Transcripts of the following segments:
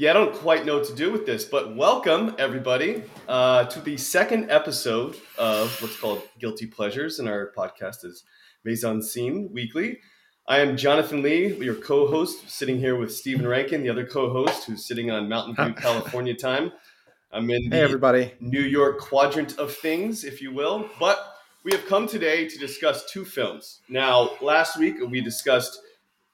Yeah, I don't quite know what to do with this, but welcome everybody uh, to the second episode of what's called Guilty Pleasures, and our podcast is Maison Scene Weekly. I am Jonathan Lee, your co-host, sitting here with Stephen Rankin, the other co-host, who's sitting on Mountain View, California time. I'm in the Hey, everybody. New York quadrant of things, if you will. But we have come today to discuss two films. Now, last week we discussed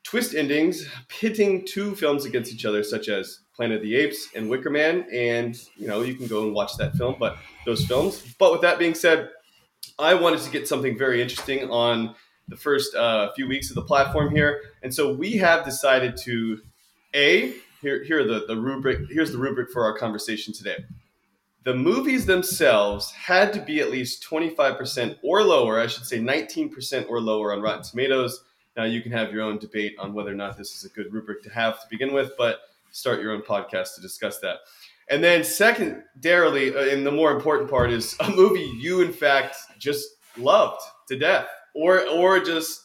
twist endings pitting two films against each other, such as Planet of the Apes and Wicker Man. And, you know, you can go and watch that film, but those films. But with that being said, I wanted to get something very interesting on the first uh, few weeks of the platform here. And so we have decided to, A, here, here are the, the rubric, here's the rubric for our conversation today the movies themselves had to be at least 25% or lower, I should say 19% or lower on Rotten Tomatoes. Now, you can have your own debate on whether or not this is a good rubric to have to begin with, but start your own podcast to discuss that. And then, secondarily, uh, and the more important part is a movie you, in fact, just loved to death, or or just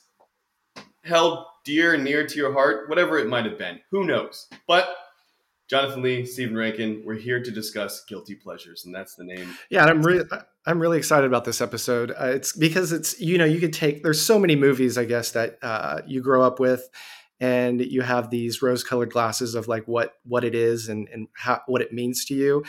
held dear and near to your heart, whatever it might have been. Who knows? But Jonathan Lee, Stephen Rankin, we're here to discuss guilty pleasures, and that's the name. Yeah, I'm really I'm really excited about this episode. Uh, it's because it's you know you could take there's so many movies I guess that uh, you grow up with, and you have these rose colored glasses of like what what it is and and how what it means to you,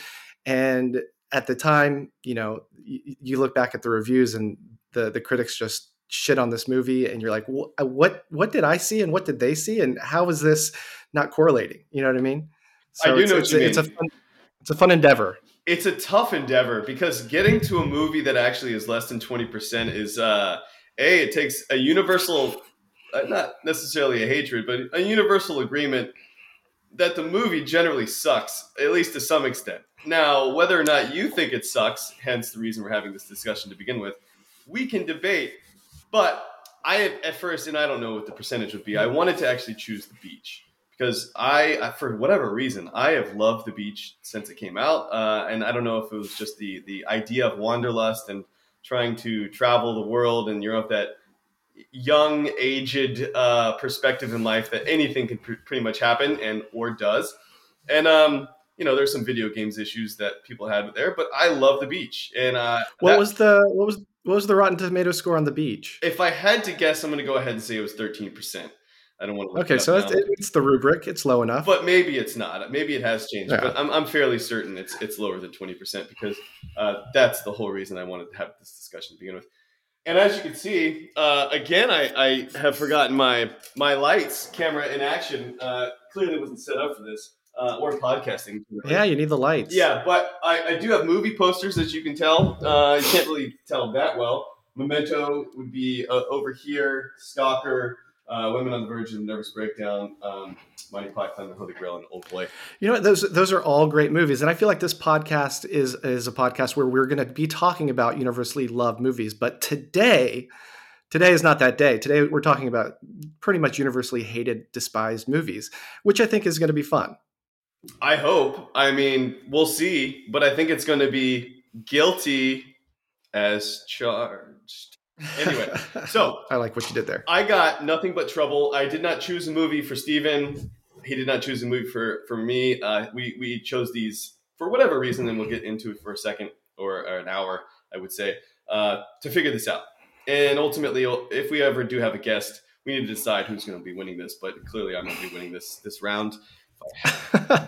and at the time you know you, you look back at the reviews and the the critics just shit on this movie and you're like what what what did I see and what did they see and how is this not correlating? You know what I mean? I do it's, know it's, what you it's mean. a fun, it's a fun endeavor. It's a tough endeavor because getting to a movie that actually is less than 20% is, uh, A, it takes a universal, uh, not necessarily a hatred, but a universal agreement that the movie generally sucks, at least to some extent. Now, whether or not you think it sucks, hence the reason we're having this discussion to begin with, we can debate. But I, at first, and I don't know what the percentage would be, I wanted to actually choose the beach because I, for whatever reason, I have loved the beach since it came out, uh, and I don't know if it was just the the idea of wanderlust and trying to travel the world, and you're that young, aged uh, perspective in life that anything can pr- pretty much happen and or does, and um, you know, there's some video games issues that people had there, but I love the beach, and uh, What that- was the what was what was the Rotten Tomato score on the beach? if I had to guess, I'm going to go ahead and say it was 13 percent. I don't want to. Look Okay, it so it's the rubric. It's low enough. but maybe it's not. Maybe it has changed. Yeah. But I'm, I'm fairly certain it's it's lower than 20 percent because uh, that's the whole reason I wanted to have this discussion to begin with. And as you can see, uh, again, I, I have forgotten my my lights camera in action. Uh, clearly, wasn't set up for this uh, or podcasting. yeah, you need the lights. Yeah, but I, I do have movie posters, as you can tell. Uh, you can't really tell that well. Memento would be uh, over here. Stalker, uh, Women on the Verge of Nervous Breakdown, um, Monty Python, The Holy Grail, and Old Boy. you know? Those those are all great movies, and I feel like this podcast is is a podcast where we're going to be talking about universally loved movies. But today, today is not that day. Today we're talking about pretty much universally hated, despised movies, which I think is going to be fun. I hope. I mean, we'll see, but I think it's going to be guilty as charged. Anyway, so I like what you did there. I got nothing but trouble. I did not choose a movie for Steven. He did not choose a movie for, for me. Uh, we, we chose these for whatever reason, and we'll get into it for a second or, or an hour, I would say, uh, to figure this out. And ultimately, if we ever do have a guest, we need to decide who's going to be winning this. But clearly, I'm going to be winning this this round.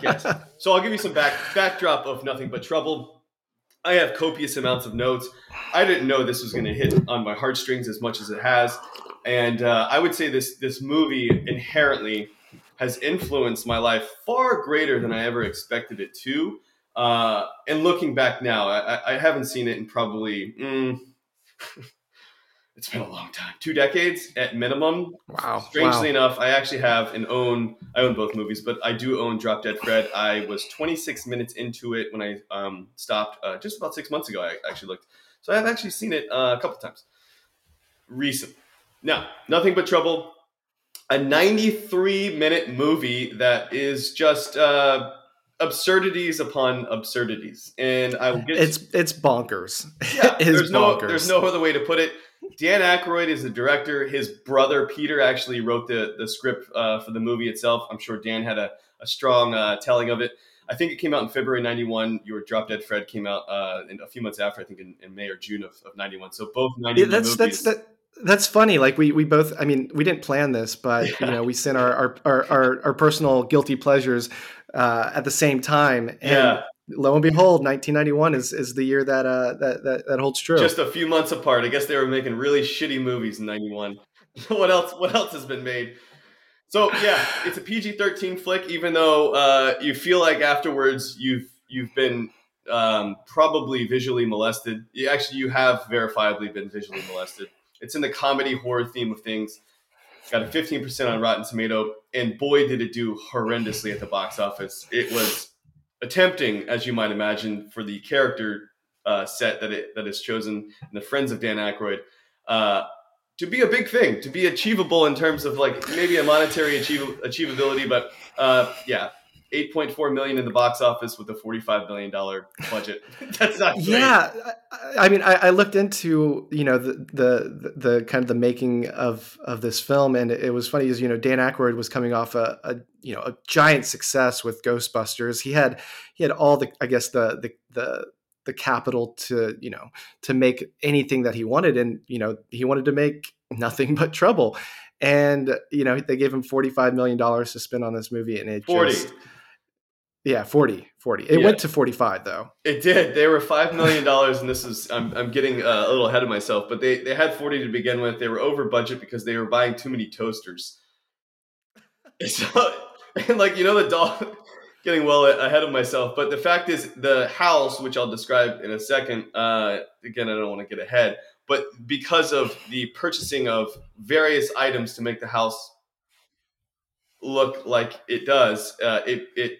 Yes. So I'll give you some back backdrop of nothing but trouble. I have copious amounts of notes. I didn't know this was going to hit on my heartstrings as much as it has, and uh, I would say this this movie inherently has influenced my life far greater than I ever expected it to. Uh, and looking back now, I, I- haven't seen it in probably mm, it's been a long time, two decades at minimum. wow. Strangely wow. enough, I actually have and own I own both movies, but I do own Drop Dead Fred. I was 26 minutes into it when I um, stopped uh, just about six months ago. I actually looked, so I've actually seen it uh, a couple times recently. Now, nothing but trouble. A 93 minute movie that is just uh, absurdities upon absurdities, and I will get It's it's bonkers. yeah, it there's no bonkers. there's no other way to put it. Dan Aykroyd is the director. His brother Peter actually wrote the the script uh, for the movie itself. I'm sure Dan had a, a strong uh, telling of it. I think it came out in February '91. Your Drop Dead Fred came out uh, in a few months after, I think in, in May or June of, of '91. So both '91 yeah, that's, movies. That's that, that's funny. Like we we both. I mean, we didn't plan this, but yeah. you know, we sent our our our, our, our personal guilty pleasures uh, at the same time. And yeah. Lo and behold, 1991 is, is the year that, uh, that that that holds true. Just a few months apart. I guess they were making really shitty movies in '91. what else? What else has been made? So yeah, it's a PG-13 flick. Even though uh, you feel like afterwards you've you've been um, probably visually molested. You, actually, you have verifiably been visually molested. It's in the comedy horror theme of things. Got a 15% on Rotten Tomato, and boy, did it do horrendously at the box office. It was attempting, as you might imagine, for the character uh, set that it that is chosen and the friends of Dan Aykroyd. Uh, to be a big thing, to be achievable in terms of like maybe a monetary achieve- achievability, but uh, yeah, 8.4 million in the box office with a 45 million dollar budget. That's not great. Yeah, I, I mean, I, I, looked into you know the, the, the kind of the making of of this film, and it was funny because you know Dan Aykroyd was coming off a, a you know a giant success with Ghostbusters. He had he had all the I guess the the the the capital to you know to make anything that he wanted and you know he wanted to make nothing but trouble and you know they gave him 45 million dollars to spend on this movie and it 40 just, yeah 40 40 it yeah. went to 45 though it did they were 5 million dollars and this is I'm, I'm getting uh, a little ahead of myself but they they had 40 to begin with they were over budget because they were buying too many toasters so and like you know the dog getting well ahead of myself. But the fact is, the house, which I'll describe in a second, uh, again, I don't want to get ahead, but because of the purchasing of various items to make the house look like it does, uh, it, it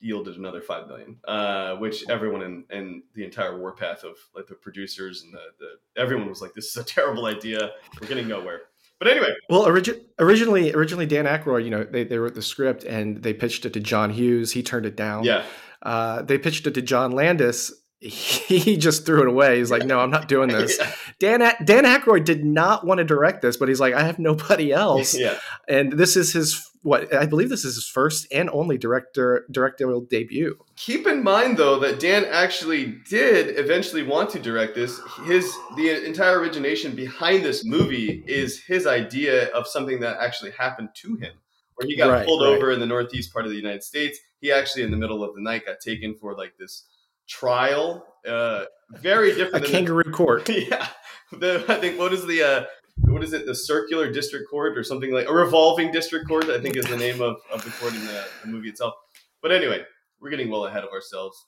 yielded another five million, uh, which everyone in, in the entire warpath of like the producers and the, the everyone was like, "This is a terrible idea. We're getting nowhere." But anyway, well, origi- originally, originally Dan Aykroyd, you know, they, they wrote the script and they pitched it to John Hughes. He turned it down. Yeah. Uh, they pitched it to John Landis. He just threw it away. He's like, "No, I'm not doing this." yeah. Dan Dan Aykroyd did not want to direct this, but he's like, "I have nobody else." yeah. And this is his what I believe this is his first and only director directorial debut. Keep in mind though that Dan actually did eventually want to direct this. His the entire origination behind this movie is his idea of something that actually happened to him. Where he got right, pulled right. over in the northeast part of the United States. He actually in the middle of the night got taken for like this trial. Uh, very different. A kangaroo the, court. Yeah. The, I think what is the uh, what is it, the circular district court or something like a revolving district court, I think is the name of, of the court in the, the movie itself. But anyway, we're getting well ahead of ourselves.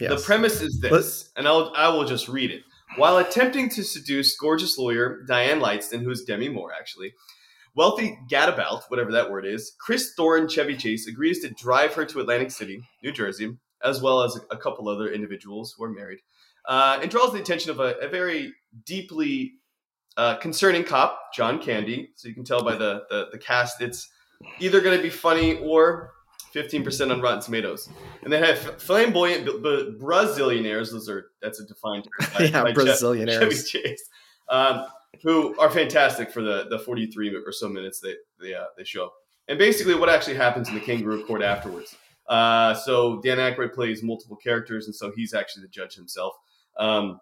Yes. The premise is this, Let's... and I'll, I will just read it. While attempting to seduce gorgeous lawyer Diane Lightson, who is Demi Moore, actually, wealthy gadabout, whatever that word is, Chris Thorne Chevy Chase agrees to drive her to Atlantic City, New Jersey, as well as a, a couple other individuals who are married, uh, and draws the attention of a, a very deeply uh, concerning cop, John Candy. So you can tell by the, the, the cast, it's either going to be funny or 15% on Rotten Tomatoes. And they have flamboyant Brazilianaires. Those are, that's a defined term. By, yeah, by Brazilianaires. Chase, um, who are fantastic for the, the 43 or so minutes they, they, uh, they show up. And basically what actually happens in the kangaroo court afterwards. Uh, so Dan Aykroyd plays multiple characters, and so he's actually the judge himself. Um,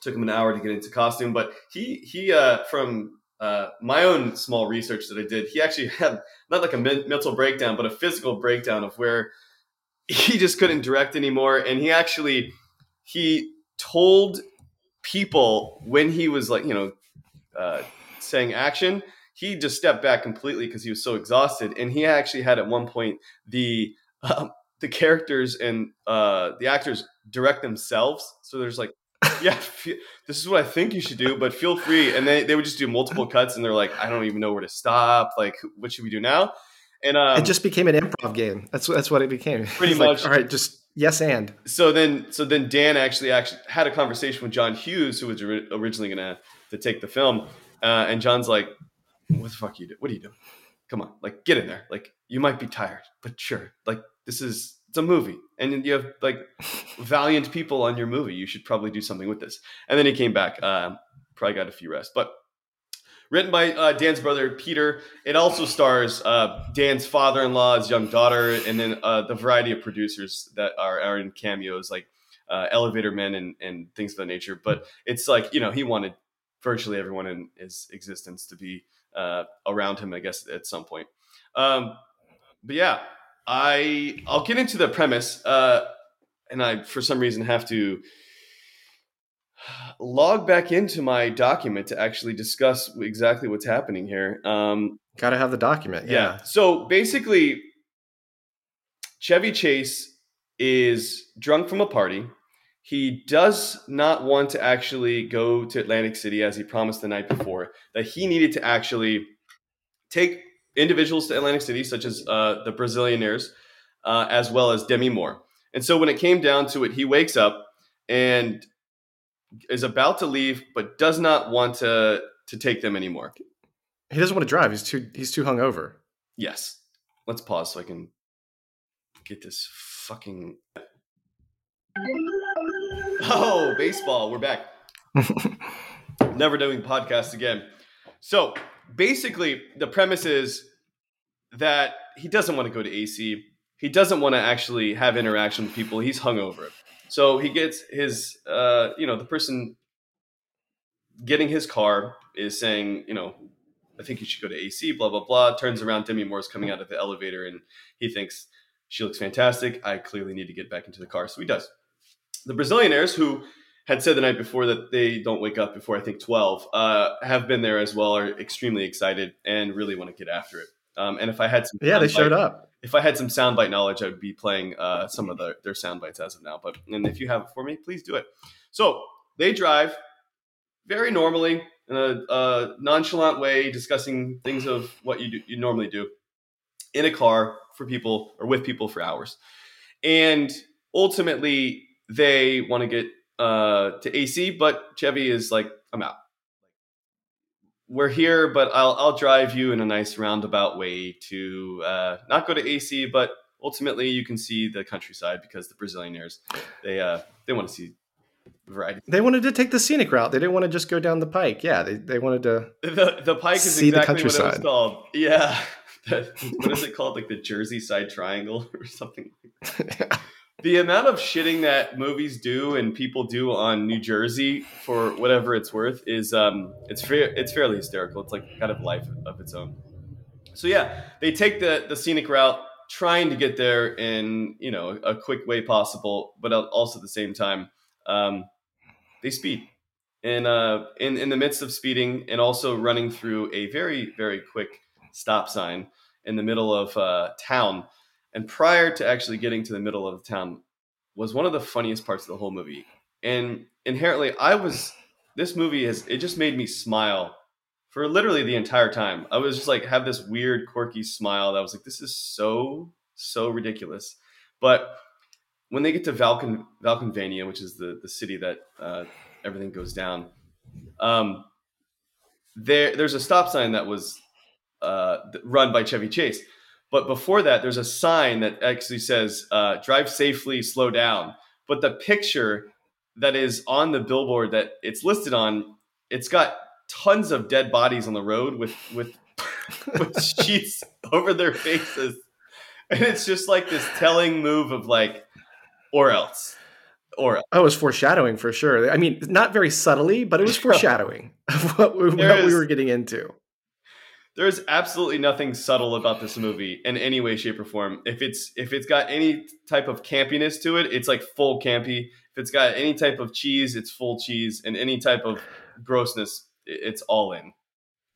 took him an hour to get into costume, but he he uh, from uh, my own small research that I did, he actually had not like a mental breakdown, but a physical breakdown of where he just couldn't direct anymore, and he actually he told people when he was like you know uh, saying action, he just stepped back completely because he was so exhausted, and he actually had at one point the um, the characters and uh, the actors direct themselves. So there's like yeah, this is what I think you should do, but feel free. And they, they would just do multiple cuts, and they're like, I don't even know where to stop. Like, what should we do now? And um, it just became an improv game. That's that's what it became. Pretty much. Like, All right, just yes and. So then, so then Dan actually actually had a conversation with John Hughes, who was originally gonna to take the film, uh, and John's like, "What the fuck you do? What are you doing? Come on, like get in there. Like you might be tired, but sure, like this is it's a movie and you have like valiant people on your movie you should probably do something with this and then he came back um, probably got a few rests but Written by uh, Dan's brother Peter. It also stars uh, Dan's father-in-law's young daughter, and then uh, the variety of producers that are, are in cameos, like uh, Elevator Men and, and things of that nature. But it's like you know he wanted virtually everyone in his existence to be uh, around him, I guess, at some point. Um, but yeah, I I'll get into the premise, uh, and I for some reason have to log back into my document to actually discuss exactly what's happening here. Um, Got to have the document. Yeah. yeah. So basically, Chevy Chase is drunk from a party. He does not want to actually go to Atlantic City as he promised the night before, that he needed to actually take individuals to Atlantic City, such as uh, the Brazilianaires, uh, as well as Demi Moore. And so when it came down to it, he wakes up and is about to leave, but does not want to to take them anymore. He doesn't want to drive. He's too he's too hungover. Yes. Let's pause so I can get this fucking. Oh, baseball. We're back. Never doing podcasts again. So basically, the premise is that he doesn't want to go to AC. He doesn't want to actually have interaction with people. He's hungover. So he gets his, uh, you know, the person getting his car is saying, you know, I think you should go to AC, blah, blah, blah. Turns around, Demi Moore's coming out of the elevator and he thinks she looks fantastic. I clearly need to get back into the car. So he does. The Brazilianaires, who had said the night before that they don't wake up before I think 12, uh, have been there as well, are extremely excited and really want to get after it. Um, and if I had some, yeah, they showed up if I had some soundbite knowledge, I would be playing uh, some of the, their sound bites as of now. But and if you have it for me, please do it. So they drive very normally in a, a nonchalant way, discussing things of what you do, you normally do in a car for people or with people for hours, and ultimately they want to get uh, to AC, but Chevy is like, I'm out we're here, but I'll I'll drive you in a nice roundabout way to uh, not go to AC, but ultimately you can see the countryside because the Brazilianaires they uh, they want to see variety. They wanted to take the scenic route. They didn't want to just go down the pike. Yeah, they, they wanted to the the pike is exactly what it was called. Yeah. what is it called? Like the Jersey Side Triangle or something. Like the amount of shitting that movies do and people do on New Jersey for whatever it's worth is um it's fa- it's fairly hysterical. It's like kind of life of its own. So yeah, they take the the scenic route, trying to get there in you know a quick way possible, but also at the same time, um, they speed. And uh, in in the midst of speeding and also running through a very very quick stop sign in the middle of uh, town and prior to actually getting to the middle of the town was one of the funniest parts of the whole movie. And inherently, I was this movie has it just made me smile for literally the entire time. I was just like have this weird quirky smile that was like this is so so ridiculous. But when they get to Valken Valkenvania, which is the the city that uh, everything goes down, um, there there's a stop sign that was uh, run by Chevy Chase but before that, there's a sign that actually says uh, "Drive safely, slow down." But the picture that is on the billboard that it's listed on, it's got tons of dead bodies on the road with with with sheets over their faces, and it's just like this telling move of like, or else. Or else. oh, was foreshadowing for sure. I mean, not very subtly, but it was foreshadowing of what we, what we were getting into there is absolutely nothing subtle about this movie in any way, shape, or form. If it's if it's got any type of campiness to it, it's like full campy. If it's got any type of cheese, it's full cheese, and any type of grossness, it's all in.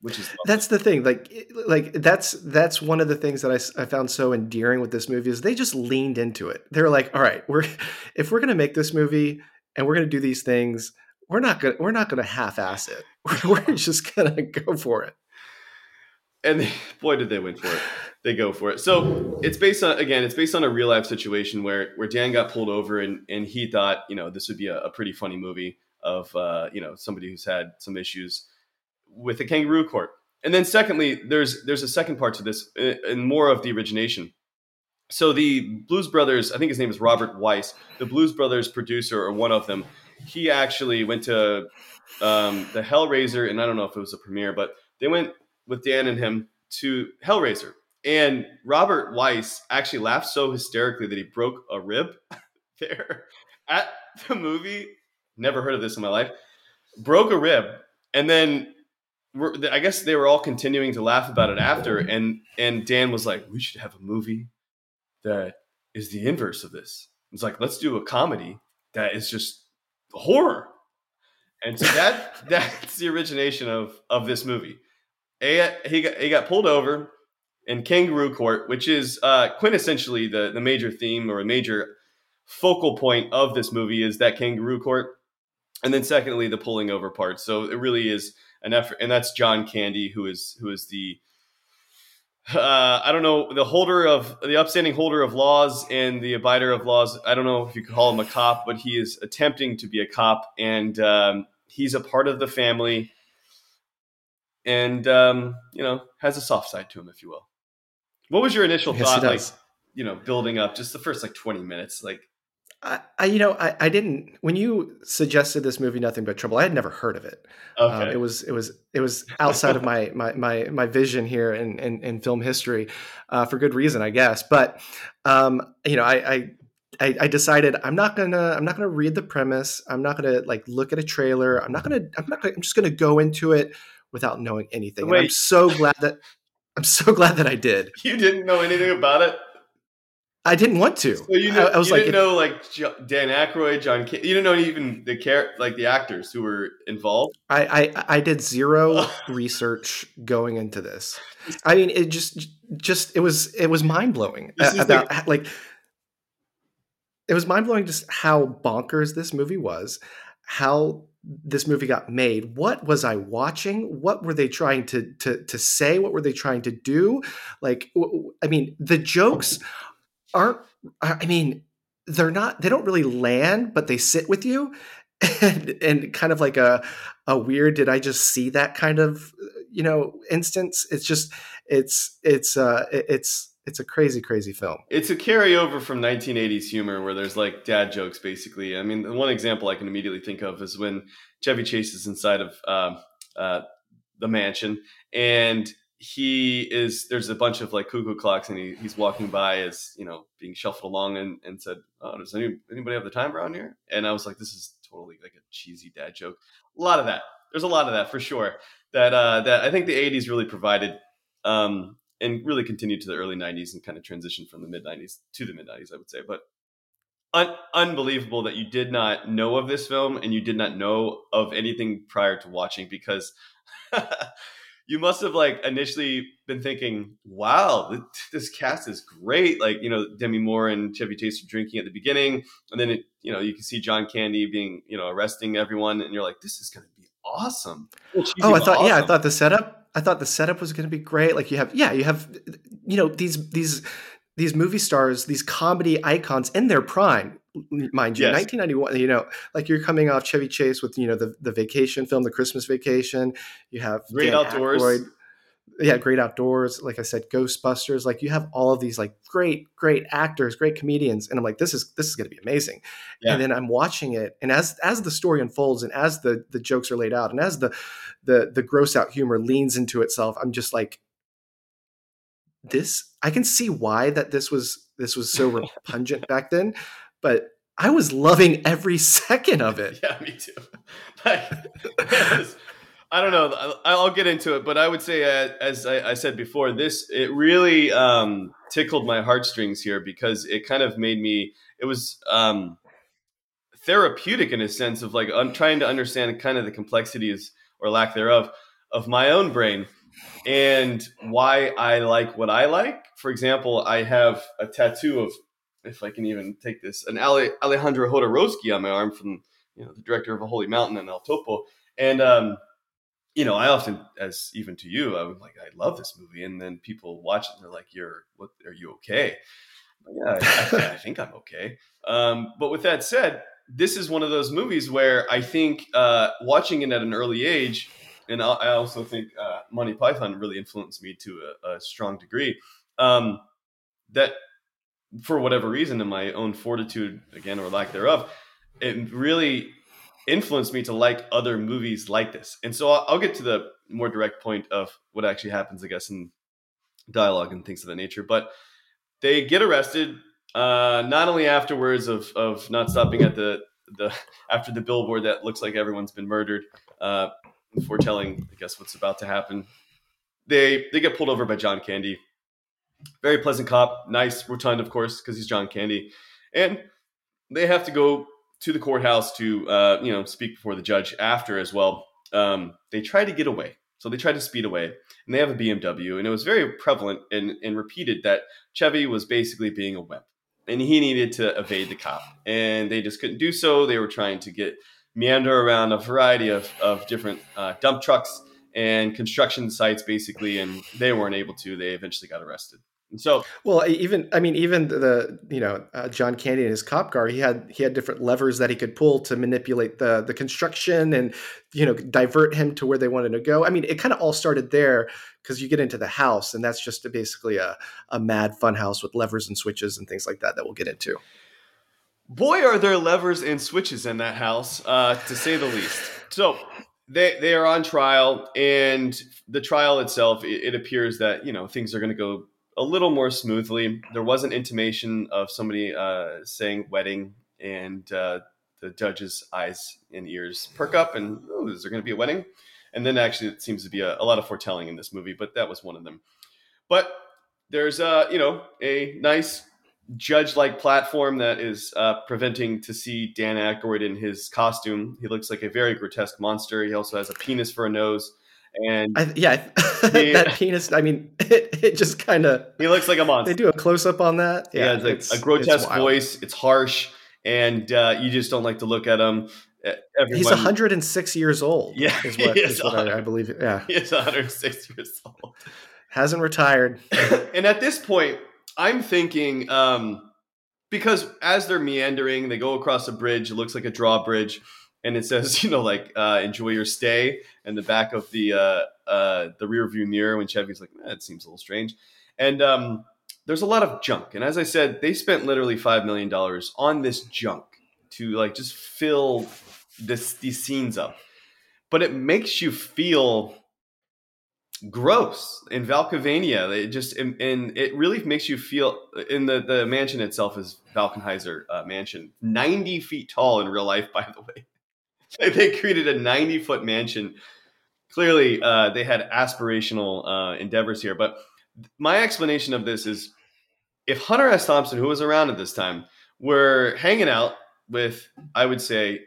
Which is lovely. that's the thing. Like like that's that's one of the things that I, I found so endearing with this movie is they just leaned into it. They're like, all right, we're if we're gonna make this movie and we're gonna do these things, we're not gonna we're not gonna half ass it. we're just gonna go for it and they, boy did they win for it. They go for it. So it's based on again it's based on a real life situation where where dan got pulled over and and he thought you know this would be a, a pretty funny movie of uh, you know somebody who's had some issues with a kangaroo court. And then secondly there's there's a second part to this uh, and more of the origination. So the blues brothers i think his name is robert weiss the blues brothers producer or one of them he actually went to um, the hellraiser and i don't know if it was a premiere but they went with Dan and him to Hellraiser. And Robert Weiss actually laughed so hysterically that he broke a rib there at the movie. Never heard of this in my life. Broke a rib. And then I guess they were all continuing to laugh about it after. And, and Dan was like, we should have a movie that is the inverse of this. It's like, let's do a comedy that is just horror. And so that that's the origination of of this movie. He got he got pulled over in Kangaroo Court, which is uh, quintessentially the the major theme or a major focal point of this movie is that Kangaroo Court, and then secondly the pulling over part. So it really is an effort, and that's John Candy, who is who is the uh, I don't know the holder of the upstanding holder of laws and the abider of laws. I don't know if you could call him a cop, but he is attempting to be a cop, and um, he's a part of the family, and um, you know has a soft side to him, if you will. What was your initial yes, thought, like you know, building up just the first like twenty minutes, like? I, I, you know, I, I didn't. When you suggested this movie, Nothing but Trouble, I had never heard of it. Um, okay. Um, it was, it was, it was outside of my my my my vision here in in, in film history, uh, for good reason, I guess. But um, you know, I, I I, I, decided I'm not gonna I'm not gonna read the premise. I'm not gonna like look at a trailer. I'm not gonna I'm not gonna, I'm just gonna go into it without knowing anything. I'm so glad that I'm so glad that I did. You didn't know anything about it. I didn't want to. So you, know, I, I was you like, didn't know like Dan Aykroyd, John. K- you didn't know even the char- like the actors who were involved. I I, I did zero oh. research going into this. I mean, it just just it was it was mind blowing about like, like it was mind blowing just how bonkers this movie was, how this movie got made. What was I watching? What were they trying to to to say? What were they trying to do? Like, I mean, the jokes aren't i mean they're not they don't really land but they sit with you and and kind of like a a weird did i just see that kind of you know instance it's just it's it's uh it's it's a crazy crazy film. It's a carryover from 1980s humor where there's like dad jokes basically. I mean the one example i can immediately think of is when chevy chase is inside of uh, uh, the mansion and he is there's a bunch of like cuckoo clocks and he, he's walking by as you know being shuffled along and, and said oh does any, anybody have the time around here? And i was like this is totally like a cheesy dad joke. A lot of that. There's a lot of that for sure that uh that i think the 80s really provided um and really continued to the early 90s and kind of transitioned from the mid 90s to the mid 90s i would say but un- unbelievable that you did not know of this film and you did not know of anything prior to watching because you must have like initially been thinking, "Wow, this cast is great!" Like you know, Demi Moore and Chevy Chase are drinking at the beginning, and then it, you know you can see John Candy being you know arresting everyone, and you're like, "This is going to be awesome." oh, I thought awesome. yeah, I thought the setup, I thought the setup was going to be great. Like you have, yeah, you have, you know, these these these movie stars, these comedy icons in their prime, mind you, yes. 1991. You know, like you're coming off Chevy Chase with you know the the vacation film, the Christmas Vacation. You have Great Dan Outdoors. Aykroyd. Yeah, Great Outdoors. Like I said, Ghostbusters. Like you have all of these like great, great actors, great comedians, and I'm like, this is this is going to be amazing. Yeah. And then I'm watching it, and as as the story unfolds, and as the the jokes are laid out, and as the the the gross out humor leans into itself, I'm just like, this I can see why that this was this was so repugnant back then, but I was loving every second of it. Yeah, me too. Like, I don't know. I'll get into it, but I would say, uh, as I, said before, this it really um, tickled my heartstrings here because it kind of made me. It was um, therapeutic in a sense of like I'm trying to understand kind of the complexities or lack thereof of my own brain and why I like what I like. For example, I have a tattoo of, if I can even take this, an Alejandro Jodorowsky on my arm from you know the director of A Holy Mountain and El Topo, and um, you know I often, as even to you, I'm like I love this movie, and then people watch it and they're like, "You're what? Are you okay?" yeah, I, I, think I'm okay. Um, but with that said, this is one of those movies where I think uh, watching it at an early age and I also think uh, Monty Python really influenced me to a, a strong degree. Um, that for whatever reason, in my own fortitude again or lack thereof, it really influenced me to like other movies like this. And so I'll, get to the more direct point of what actually happens, I guess, in dialogue and things of that nature. But they get arrested. Uh, not only afterwards of of not stopping at the the after the billboard that looks like everyone's been murdered, uh, foretelling, I guess, what's about to happen. They they get pulled over by John Candy. Very pleasant cop, nice, rotund, of course, because he's John Candy, and they have to go to the courthouse to uh, you know speak before the judge after as well. Um, they tried to get away, so they tried to speed away, and they have a BMW, and it was very prevalent and, and repeated that Chevy was basically being a wimp, and he needed to evade the cop, and they just couldn't do so. They were trying to get meander around a variety of, of different uh, dump trucks and construction sites, basically, and they weren't able to. They eventually got arrested. And so, well, even I mean, even the you know uh, John Candy and his cop car, he had he had different levers that he could pull to manipulate the the construction and you know divert him to where they wanted to go. I mean, it kind of all started there because you get into the house, and that's just a, basically a a mad fun house with levers and switches and things like that that we'll get into. Boy, are there levers and switches in that house, uh, to say the least. So they they are on trial, and the trial itself, it, it appears that you know things are going to go a little more smoothly. There was an intimation of somebody uh, saying wedding, and uh, the judge's eyes and ears perk up, and oh, is there going to be a wedding? And then actually, it seems to be a, a, lot of foretelling in this movie, but that was one of them. But there's a you know a nice judge-like platform that is uh, preventing to see Dan Aykroyd in his costume. He looks like a very grotesque monster. He also has a penis for a nose and I, yeah, that penis. I mean, it, it just kind of he looks like a monster. They do a close up on that. Yeah, yeah it's, a grotesque it's voice. It's harsh, and uh, you just don't like to look at him. Everyone, He's 106 years old. Yeah, is what, is what I, I, believe. Yeah, he's 106 years old. Hasn't retired. and at this point, I'm thinking um, because as they're meandering, they go across a bridge. It looks like a drawbridge and it says, you know, like uh, enjoy your stay, and the back of the uh, uh, the rear view mirror when Chevy's like, that seems a little strange, and um, there's a lot of junk, and as I said, they spent literally five million dollars on this junk to like just fill this these scenes up, but it makes you feel gross in Valkenvania. It just and, and, it really makes you feel in the the mansion itself is Valkenheiser uh, mansion, ninety feet tall in real life, by the way. they created a 90 foot mansion. Clearly, uh, they had aspirational uh, endeavors here. But my explanation of this is if Hunter S. Thompson, who was around at this time, were hanging out with, I would say,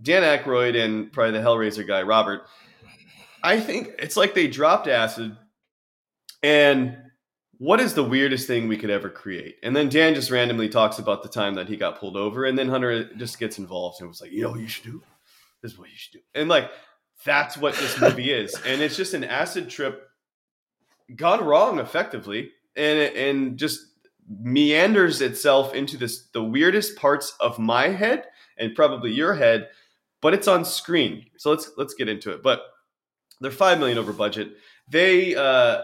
Dan Aykroyd and probably the Hellraiser guy, Robert, I think it's like they dropped acid and what is the weirdest thing we could ever create? And then Dan just randomly talks about the time that he got pulled over, and then Hunter just gets involved and was like, you know what you should do? This is what you should do. And like that's what this movie is. And it's just an acid trip gone wrong effectively. And and just meanders itself into this the weirdest parts of my head and probably your head, but it's on screen. So let's let's get into it. But they're five million over budget. They uh,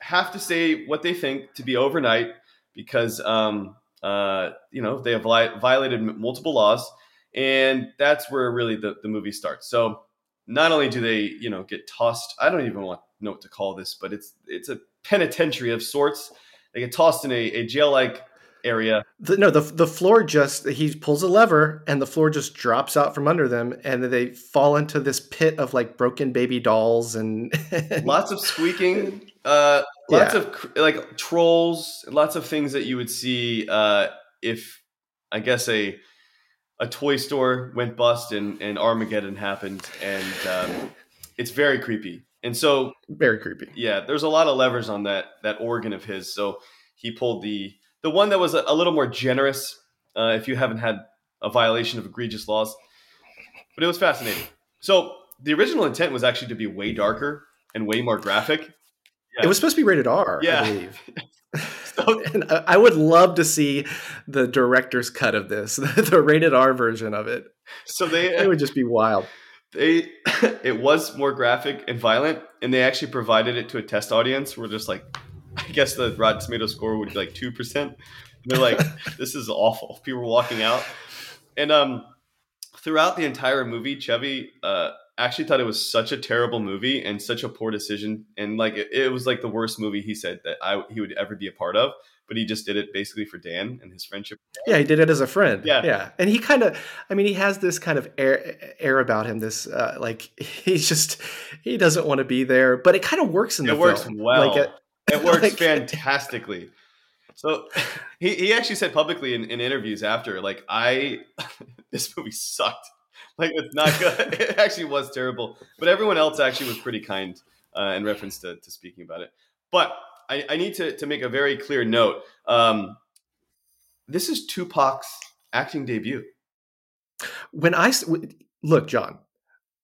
have to say what they think to be overnight because um, uh, you know they have violated multiple laws and that's where really the, the movie starts. So not only do they you know get tossed i don't even want know what to call this but it's it's a penitentiary of sorts. They get tossed in a, a jail like area. The, no the, the floor just he pulls a lever and the floor just drops out from under them and they fall into this pit of like broken baby dolls and lots of squeaking uh lots yeah. of like trolls lots of things that you would see uh if i guess a a toy store went bust and, and Armageddon happened, and um, it's very creepy. And so, very creepy. Yeah, there's a lot of levers on that that organ of his. So he pulled the the one that was a, a little more generous. Uh, if you haven't had a violation of egregious laws, but it was fascinating. So the original intent was actually to be way darker and way more graphic. Yeah. It was supposed to be rated R, yeah. I so, and I would love to see the director's cut of this, the rated R version of it. So they it would just be wild. They it was more graphic and violent, and they actually provided it to a test audience. We're just like, I guess the Rotten Tomato score would be like two percent. They're like, this is awful. People were walking out, and um, throughout the entire movie, Chevy uh, actually thought it was such a terrible movie and such a poor decision, and like it, it was like the worst movie he said that I he would ever be a part of. But he just did it basically for Dan and his friendship. Yeah, he did it as a friend. Yeah. yeah, and he kind of, I mean, he has this kind of air air about him. This uh, like he's just he doesn't want to be there, but it kind of works in the It works film. well. Like it, It works Like- fantastically. So he, he actually said publicly in, in interviews after, like, I this movie sucked. Like it's not good. it actually was terrible. But everyone else actually was pretty kind uh, in reference to, to speaking about it. But I, I need to, to make a very clear note. Um, this is Tupac's acting debut. when I look, John,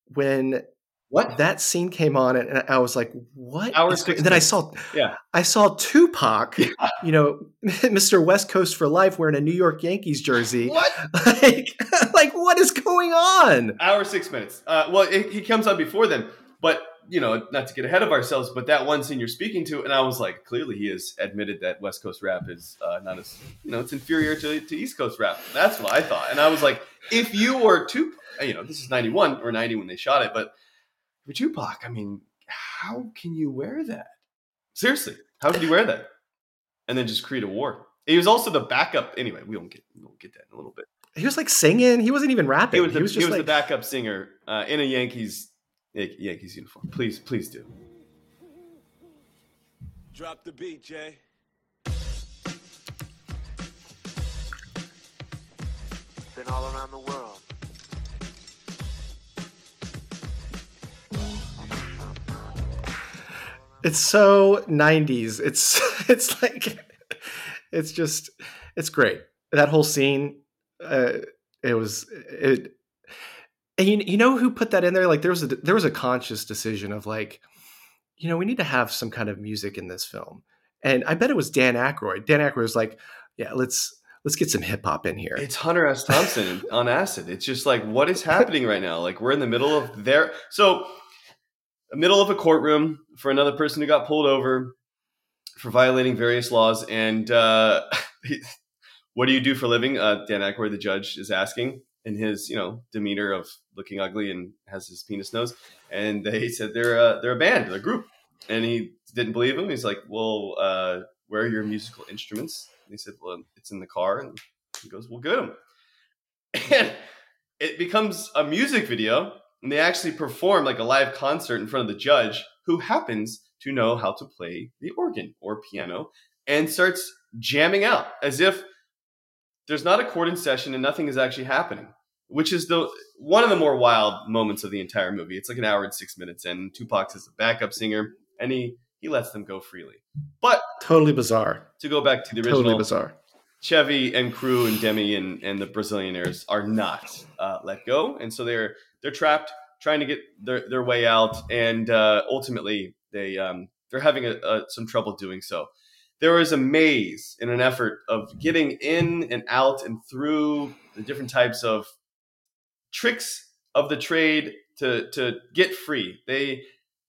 when What? that scene came on, and I was like, "What?" Hour is going-" And then I saw, Yeah. I saw Tupac, you know, Mr. West Coast for life, wearing a New York Yankees jersey. What? Like, like, what is going on? Hour six minutes. Uh, well, it, he comes on before then, but you know, not to get ahead of ourselves, but that one scene you're speaking to, and I was like, clearly he has admitted that West Coast rap is uh, not as you know, it's inferior to, to East Coast rap. That's what I thought, and I was like, if you were Tupac, you know, this is '91 or '90 when they shot it, but for Tupac, I mean, how can you wear that? Seriously, how could you wear that? And then just create a war. He was also the backup. Anyway, we won't get we won't get that in a little bit. He was like singing. He wasn't even rapping. He was the, he was he just was like, the backup singer uh, in a Yankees Yankees uniform. Please, please do. Drop the beat, Jay. Been all around the world. It's so 90s. It's it's like it's just it's great. That whole scene, uh, it was it. And you, you know who put that in there? Like there was a there was a conscious decision of like, you know, we need to have some kind of music in this film, and I bet it was Dan Aykroyd. Dan Aykroyd was like, yeah, let's let's get some hip hop in here. It's Hunter S. Thompson on acid. It's just like what is happening right now? Like we're in the middle of their so middle of a courtroom for another person who got pulled over for violating various laws. And uh, what do you do for living? Uh, Dan Aykroyd, the judge, is asking in his you know demeanor of looking ugly and has his penis nose. And they said they're a, they're a band, they're a group. And he didn't believe him. He's like, well, uh, where are your musical instruments? And he said, well, it's in the car. And he goes, well, get them. And it becomes a music video. And they actually perform like a live concert in front of the judge who happens to know how to play the organ or piano and starts jamming out as if there's not a chord in session and nothing is actually happening, which is the one of the more wild moments of the entire movie. It's like an hour and six minutes, and Tupac is a backup singer, and he he lets them go freely. But totally bizarre. to go back to the original, Totally bizarre. Chevy and crew and Demi and, and the Brazilianaires are not uh, let go, and so they're they're trapped trying to get their, their way out, and uh, ultimately they um, they're having a, a, some trouble doing so. There is a maze in an effort of getting in and out and through the different types of tricks of the trade to to get free. They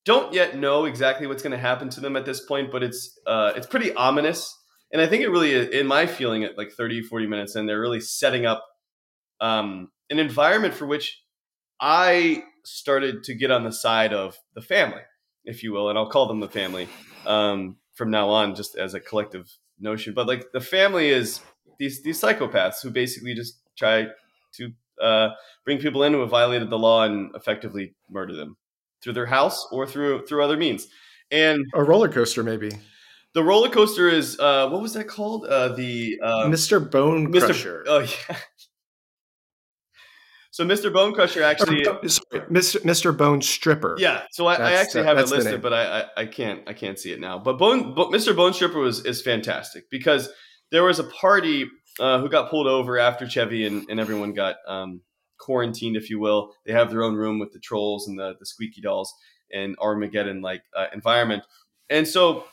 don't yet know exactly what's going to happen to them at this point, but it's uh, it's pretty ominous and I think it really, in my feeling, at like 30, 40 minutes in, they're really setting up um, an environment for which I started to get on the side of the family, if you will, and I'll call them the family um, from now on, just as a collective notion. But like the family is these these psychopaths who basically just try to uh, bring people in who have violated the law and effectively murder them through their house or through through other means. And A roller coaster, maybe. The roller coaster is uh, what was that called? Uh, the uh, Mr. Bone Mr. Crusher. Oh yeah. So Mr. Bone Crusher actually, Or, sorry, Mr. Mr. Bone Stripper. yeah. So I, I actually have it listed, but I, I I can't I can't see it now. But Bone but Mr. Bone Stripper was is fantastic because there was a party uh, who got pulled over after Chevy and, and everyone got um, quarantined, if you will. They have their own room with the trolls and the the squeaky dolls and Armageddon like uh, environment, and so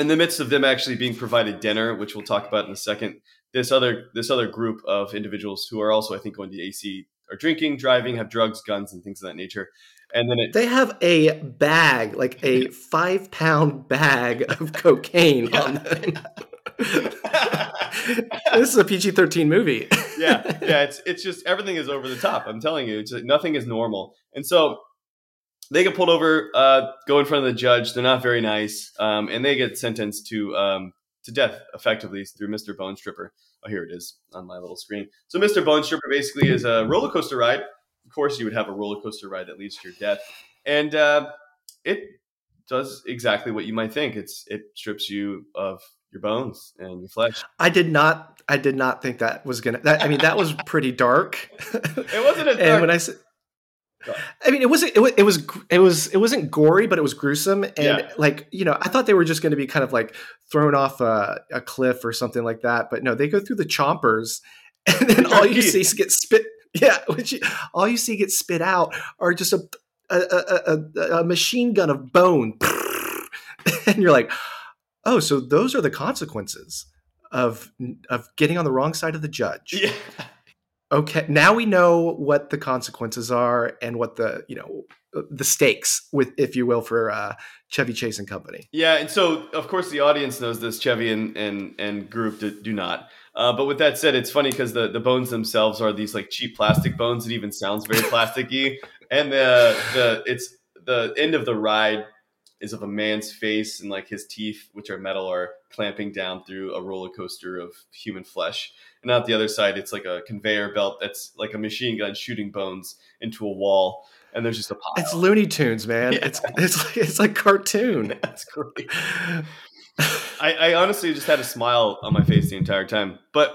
in the midst of them actually being provided dinner, which we'll talk about in a second, this other this other group of individuals who are also, I think, going to AC are drinking, driving, have drugs, guns, and things of that nature. And then it They have a bag, like a five pound bag of cocaine on them. this is a PG thirteen movie. yeah, yeah. It's it's just everything is over the top. I'm telling you, it's nothing is normal. And so they get pulled over, uh, go in front of the judge. They're not very nice, um, and they get sentenced to um, to death effectively through Mr. Bone Stripper. Oh, here it is on my little screen. So Mr. Bone Stripper basically is a roller coaster ride. Of course, you would have a roller coaster ride that leads to your death, and uh, it does exactly what you might think. It's it strips you of your bones and your flesh. I did not. I did not think that was gonna. That, I mean, that was pretty dark. It wasn't as and when I said, I mean, it wasn't. It was. It was. It was. It wasn't gory, but it was gruesome. And Yeah. like you know, I thought they were just going to be kind of like thrown off a, a cliff or something like that. But no, they go through the chompers, and then all you see get spit. Yeah, which you- all you see get spit out are just a a, a, a, a machine gun of bone, and you're like, oh, so those are the consequences of of getting on the wrong side of the judge yeah. Okay now we know what the consequences are and what the you know the stakes with if you will for uh chevy chase and company Yeah, and so of course the audience knows this. Chevy and and and group do, do not. Uh, but with that said, it's funny because the, the bones themselves are these like cheap plastic bones. It even sounds very plasticky, and the the it's the end of the ride is of a man's face and like his teeth, which are metal, are clamping down through a roller coaster of human flesh. And out the other side, it's like a conveyor belt that's like a machine gun shooting bones into a wall, and there's just a pile. it's looney tunes man Yeah. it's it's like it's like cartoon That's great. I, I honestly just had a smile on my face the entire time. But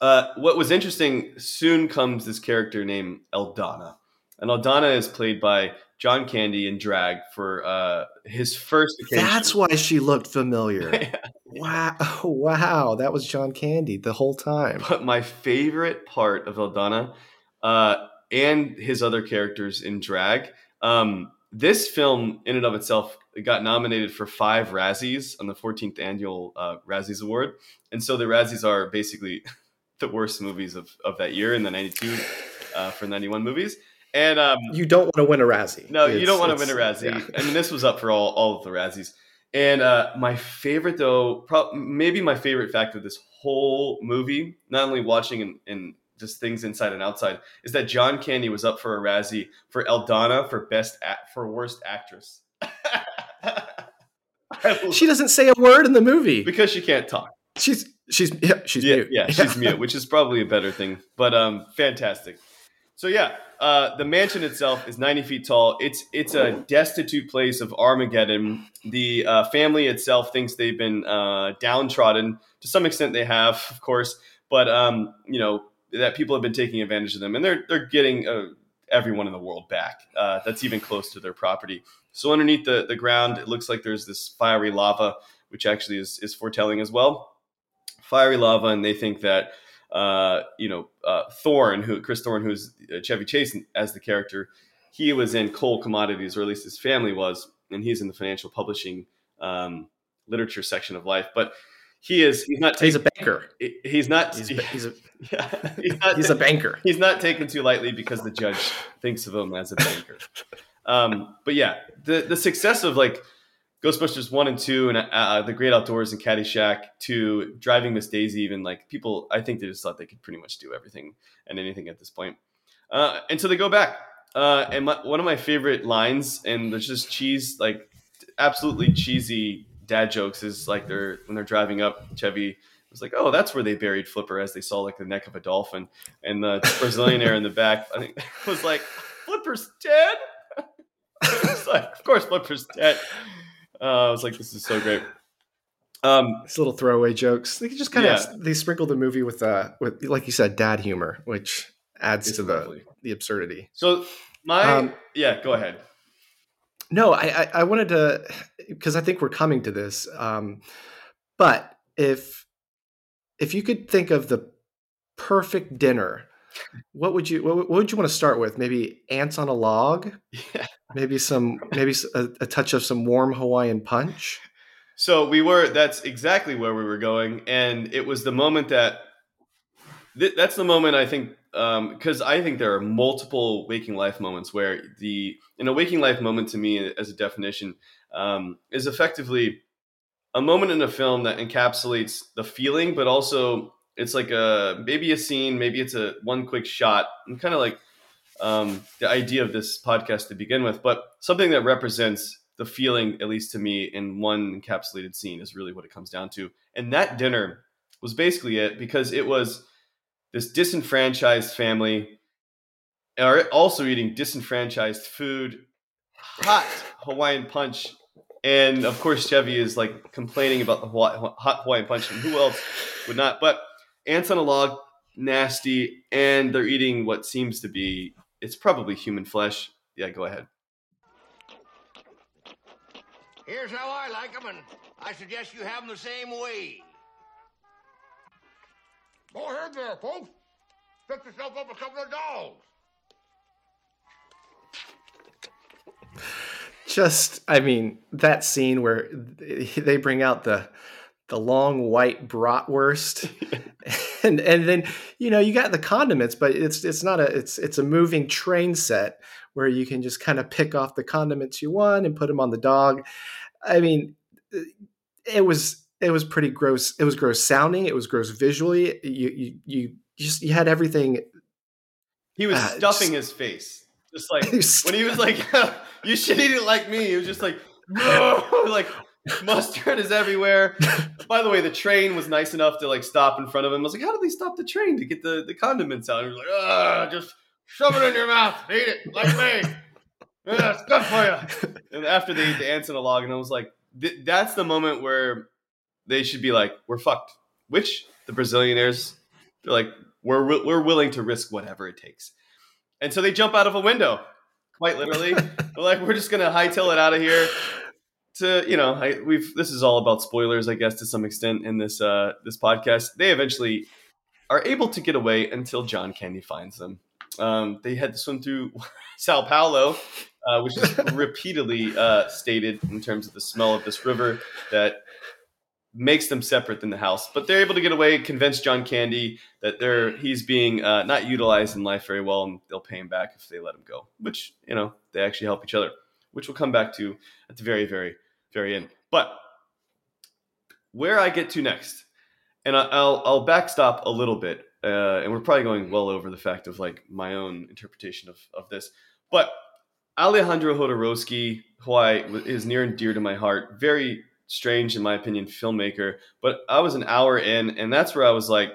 uh, what was interesting, soon comes this character named Eldana. And Eldana is played by John Candy in drag for uh, his first occasion. that's why she looked familiar wow oh, wow that was john candy the whole time But my favorite part of Eldana uh, and his other characters in drag, um, this film in and of itself got nominated for five Razzies on the 14th annual uh, Razzies Award. And so the Razzies are basically the worst movies of, of that year in the 92 uh, for 91 movies. And um, you don't want to win a razzie no, you don't want to win a Razzie. yeah. I mean, this was up for all, all of the Razzies. And uh, my favorite, though, pro- maybe my favorite fact of this whole movie, not only watching and, and just things inside and outside, is that John Candy was up for a Razzie for Eldana for best act for worst actress. She doesn't say a word in the movie because she can't talk. she's she's yeah she's yeah, mute yeah, she's mute, which is probably a better thing. But um, fantastic. So yeah, uh, the mansion itself is 90 feet tall. It's it's a destitute place of Armageddon. The uh, family itself thinks they've been uh, downtrodden. To some extent, they have, of course, but um, you know that people have been taking advantage of them, and they're they're getting uh, everyone in the world back. Uh, that's even close to their property. So underneath the the ground, it looks like there's this fiery lava, which actually is is foretelling as well fiery lava, and they think that uh, you know uh, Thorne, who Chris Thorne, who's uh, Chevy Chase as the character, he was in coal commodities, or at least his family was, and he's in the financial publishing um, literature section of life. But he is he's not he's a banker he's not he's, he's a yeah, he's not he's a banker he's not taken too lightly because the judge thinks of him as a banker. Um, but yeah, the the success of like Ghostbusters one and two, and uh, the Great Outdoors and Caddyshack to Driving Miss Daisy, even like people, I think they just thought they could pretty much do everything and anything at this point. Uh, and so they go back. Uh, and my, one of my favorite lines, and there's just cheese, like absolutely cheesy dad jokes, is like they're when they're driving up. Chevy was like, "Oh, that's where they buried Flipper," as they saw like the neck of a dolphin, and the Brazilianaire in the back, I think, was like, "Flipper's dead." like, of course, Flipper's dead. Uh, I was like, "This is so great." Um, These little throwaway jokes. They just kind of Yeah. they sprinkle the movie with uh with like you said, dad humor, which adds It's to the the absurdity. so my Um, yeah, go ahead. No, I I, I wanted to because I think we're coming to this. Um, but if if you could think of the perfect dinner, what would you what, would- you want to start with? Maybe ants on a log. Yeah. Maybe some maybe a touch of some warm Hawaiian punch. So we were. That's exactly where we were going, and it was the moment that. Th- that's the moment I think, because I think there are multiple waking life moments where the in a waking life moment to me as a definition um, is effectively a moment in a film that encapsulates the feeling, but also it's like a maybe a scene, maybe it's a one quick shot, and kind of like um, the idea of this podcast to begin with, but something that represents the feeling, at least to me, in one encapsulated scene is really what it comes down to. And that dinner was basically it because it was this disenfranchised family are also eating disenfranchised food, hot Hawaiian punch, and of course Chevy is like complaining about the hot Hawaiian punch, and who else would not? But ants on a log, nasty, and they're eating what seems to be it's probably human flesh. Yeah, go ahead. Here's how I like them, and I suggest you have them the same way. Go ahead there, folks. Pick yourself up a couple of dogs. Just, I mean, that scene where they bring out the the long white bratwurst. And and then you know you got the condiments but it's it's not a it's it's a moving train set where you can just kind of pick off the condiments you want and put them on the dog. I mean it was it was pretty gross it was gross sounding it was gross visually. You you, you just you had everything he was uh, stuffing just, his face. Just like when he was like you should eat it like me he was just like like Mustard is everywhere. By the way, the train was nice enough to like stop in front of him. I was like, how did they stop the train to get the, the condiments out? And he was like, ah, just shove it in your mouth, eat it like me. Yeah, it's good for you. And after they ate the ants in a log, and I was like, that's the moment where they should be like, we're fucked. Which the Brazilianaires, they're like, we're we're willing to risk whatever it takes. And so they jump out of a window, quite literally. They're like, we're just gonna hightail it out of here to you know I, we've this is all about spoilers i guess to some extent in this uh this podcast. They eventually are able to get away until john candy finds them. Um, they had to swim through sao paulo uh, which is repeatedly uh, stated in terms of the smell of this river that makes them separate than the house. But they're able to get away convince john candy that they're he's being uh, not utilized in life very well and they'll pay him back if they let him go which you know they actually help each other which we'll come back to at the very very very end. But where I get to next, and I'll I'll backstop a little bit, uh, and we're probably going well over the fact of like my own interpretation of of this, but Alejandro Jodorowsky, who I is near and dear to my heart, very strange in my opinion filmmaker. But I was an hour in, and that's where I was like,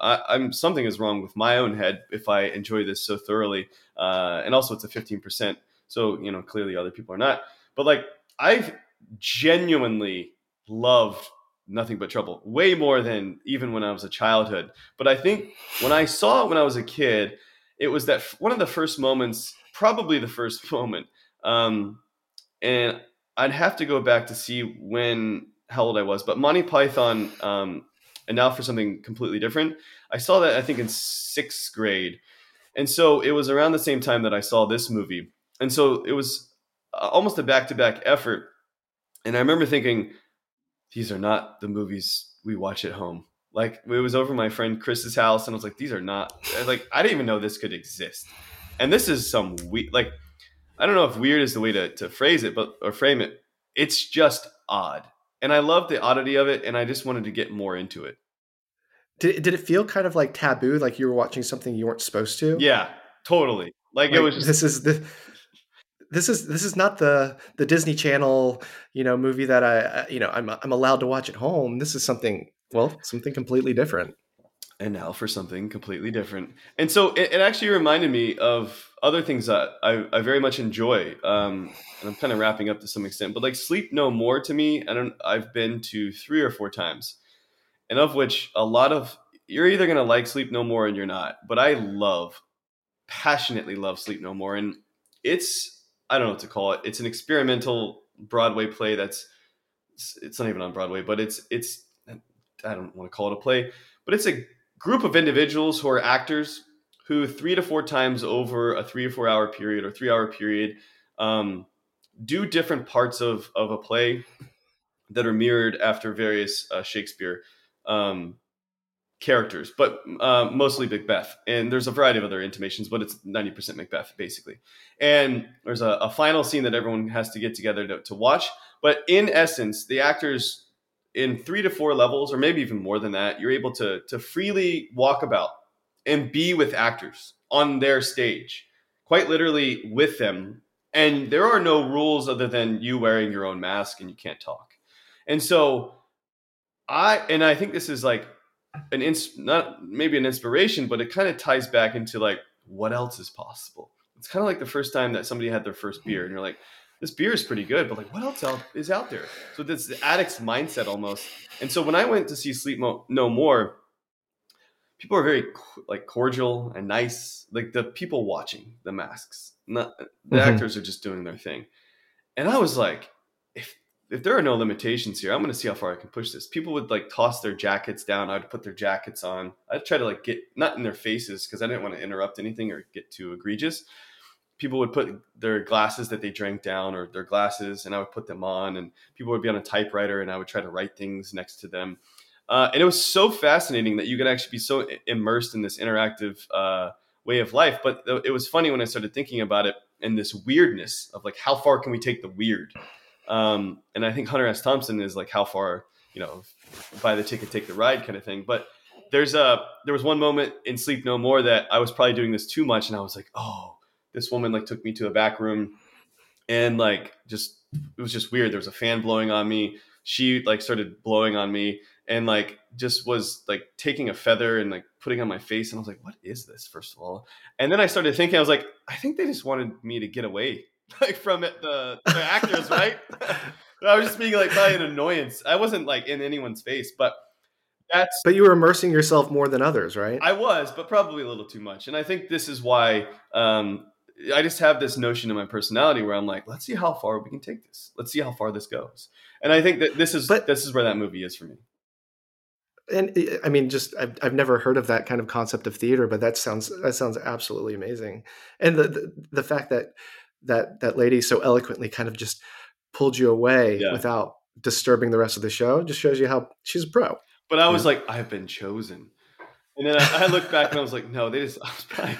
I, am something is wrong with my own head if I enjoy this so thoroughly. Uh, and also, it's a 15%, so you know clearly other people are not. But like I've genuinely loved Nothing But Trouble way more than even when I was a childhood. But I think when I saw it when I was a kid, it was that one of the first moments, probably the first moment. Um, and I'd have to go back to see when how old I was. But Monty Python, um, and now for something completely different. I saw that I think in sixth grade, and so it was around the same time that I saw this movie, and so it was uh, almost a back to back effort and I remember thinking, these are not the movies we watch at home. Like it was over my friend Chris's house, and I was like, these are not like I didn't even know this could exist. And this is some weird like I don't know if weird is the way to, to phrase it, but or frame it. It's just odd. And I love the oddity of it, and I just wanted to get more into it. Did, did it feel kind of like taboo, like you were watching something you weren't supposed to? Yeah, totally. Like, like it was just, this is the this is this is not the the Disney Channel you know movie that I you know I'm I'm allowed to watch at home. This is something well something completely different. And now for something completely different. And so it, it actually reminded me of other things that I, I very much enjoy. Um, and I'm kind of wrapping up to some extent, but like Sleep No More to me, I don't I've been to three or four times, and of which a lot of you're either gonna like Sleep No More and you're not. But I love passionately love Sleep No More, and it's I don't know what to call it. It's an experimental Broadway play that's it's not even on Broadway, but it's it's I don't want to call it a play, but it's a group of individuals who are actors who three to four times over a three or four hour period or three hour period um, do different parts of of a play that are mirrored after various uh, Shakespeare um, characters, but uh, mostly Macbeth. And there's a variety of other intimations, but it's 90% Macbeth, basically. And there's a, a final scene that everyone has to get together to, to, watch. But in essence, the actors in three to four levels, or maybe even more than that, you're able to to freely walk about and be with actors on their stage, quite literally with them. And there are no rules other than you wearing your own mask and you can't talk. And so I and I think this is like an ins not maybe an inspiration, but it kind of ties back into like what else is possible. It's kind of like the first time that somebody had their first beer, and you're like, this beer is pretty good, but like, what else out, is out there? So this the addict's mindset almost. And so when I went to see Sleep Mo- No More, people are very like cordial and nice. Like the people watching the masks, not the Mhm. actors are just doing their thing. And I was like, if there are no limitations here, I'm going to see how far I can push this. People would like toss their jackets down. I'd put their jackets on. I'd try to like get not in their faces because I didn't want to interrupt anything or get too egregious. People would put their glasses that they drank down or their glasses, and I would put them on. And people would be on a typewriter, and I would try to write things next to them. Uh, and it was so fascinating that you could actually be so immersed in this interactive uh, way of life. But it was funny when I started thinking about it and this weirdness of like, how far can we take the weird? Um, and I think Hunter S. Thompson is like, how far, you know, buy the ticket, take the ride kind of thing. But there's a there was one moment in Sleep No More that I was probably doing this too much, and I was like, oh, this woman like took me to a back room, and like just it was just weird. There was a fan blowing on me. She like started blowing on me, and like just was like taking a feather and like putting on my face, and I was like, what is this? First of all, and then I started thinking, I was like, I think they just wanted me to get away like from it, the the actors, right? I was just being like probably an annoyance. I wasn't like in anyone's face, but that's But you were immersing yourself more than others, right? I was, but probably a little too much. And I think this is why um, I just have this notion in my personality where I'm like, let's see how far we can take this. Let's see how far this goes. And I think that this is But- this is where that movie is for me. and uh, I mean, just I've, I've never heard of that kind of concept of theater, but that sounds that sounds absolutely amazing. And the the, the fact that that that lady so eloquently kind of just pulled you away Yeah. without disturbing the rest of the show just shows you how she's a pro. But I was like, I've been chosen. And then I, I looked back and I was like, no, they just I was probably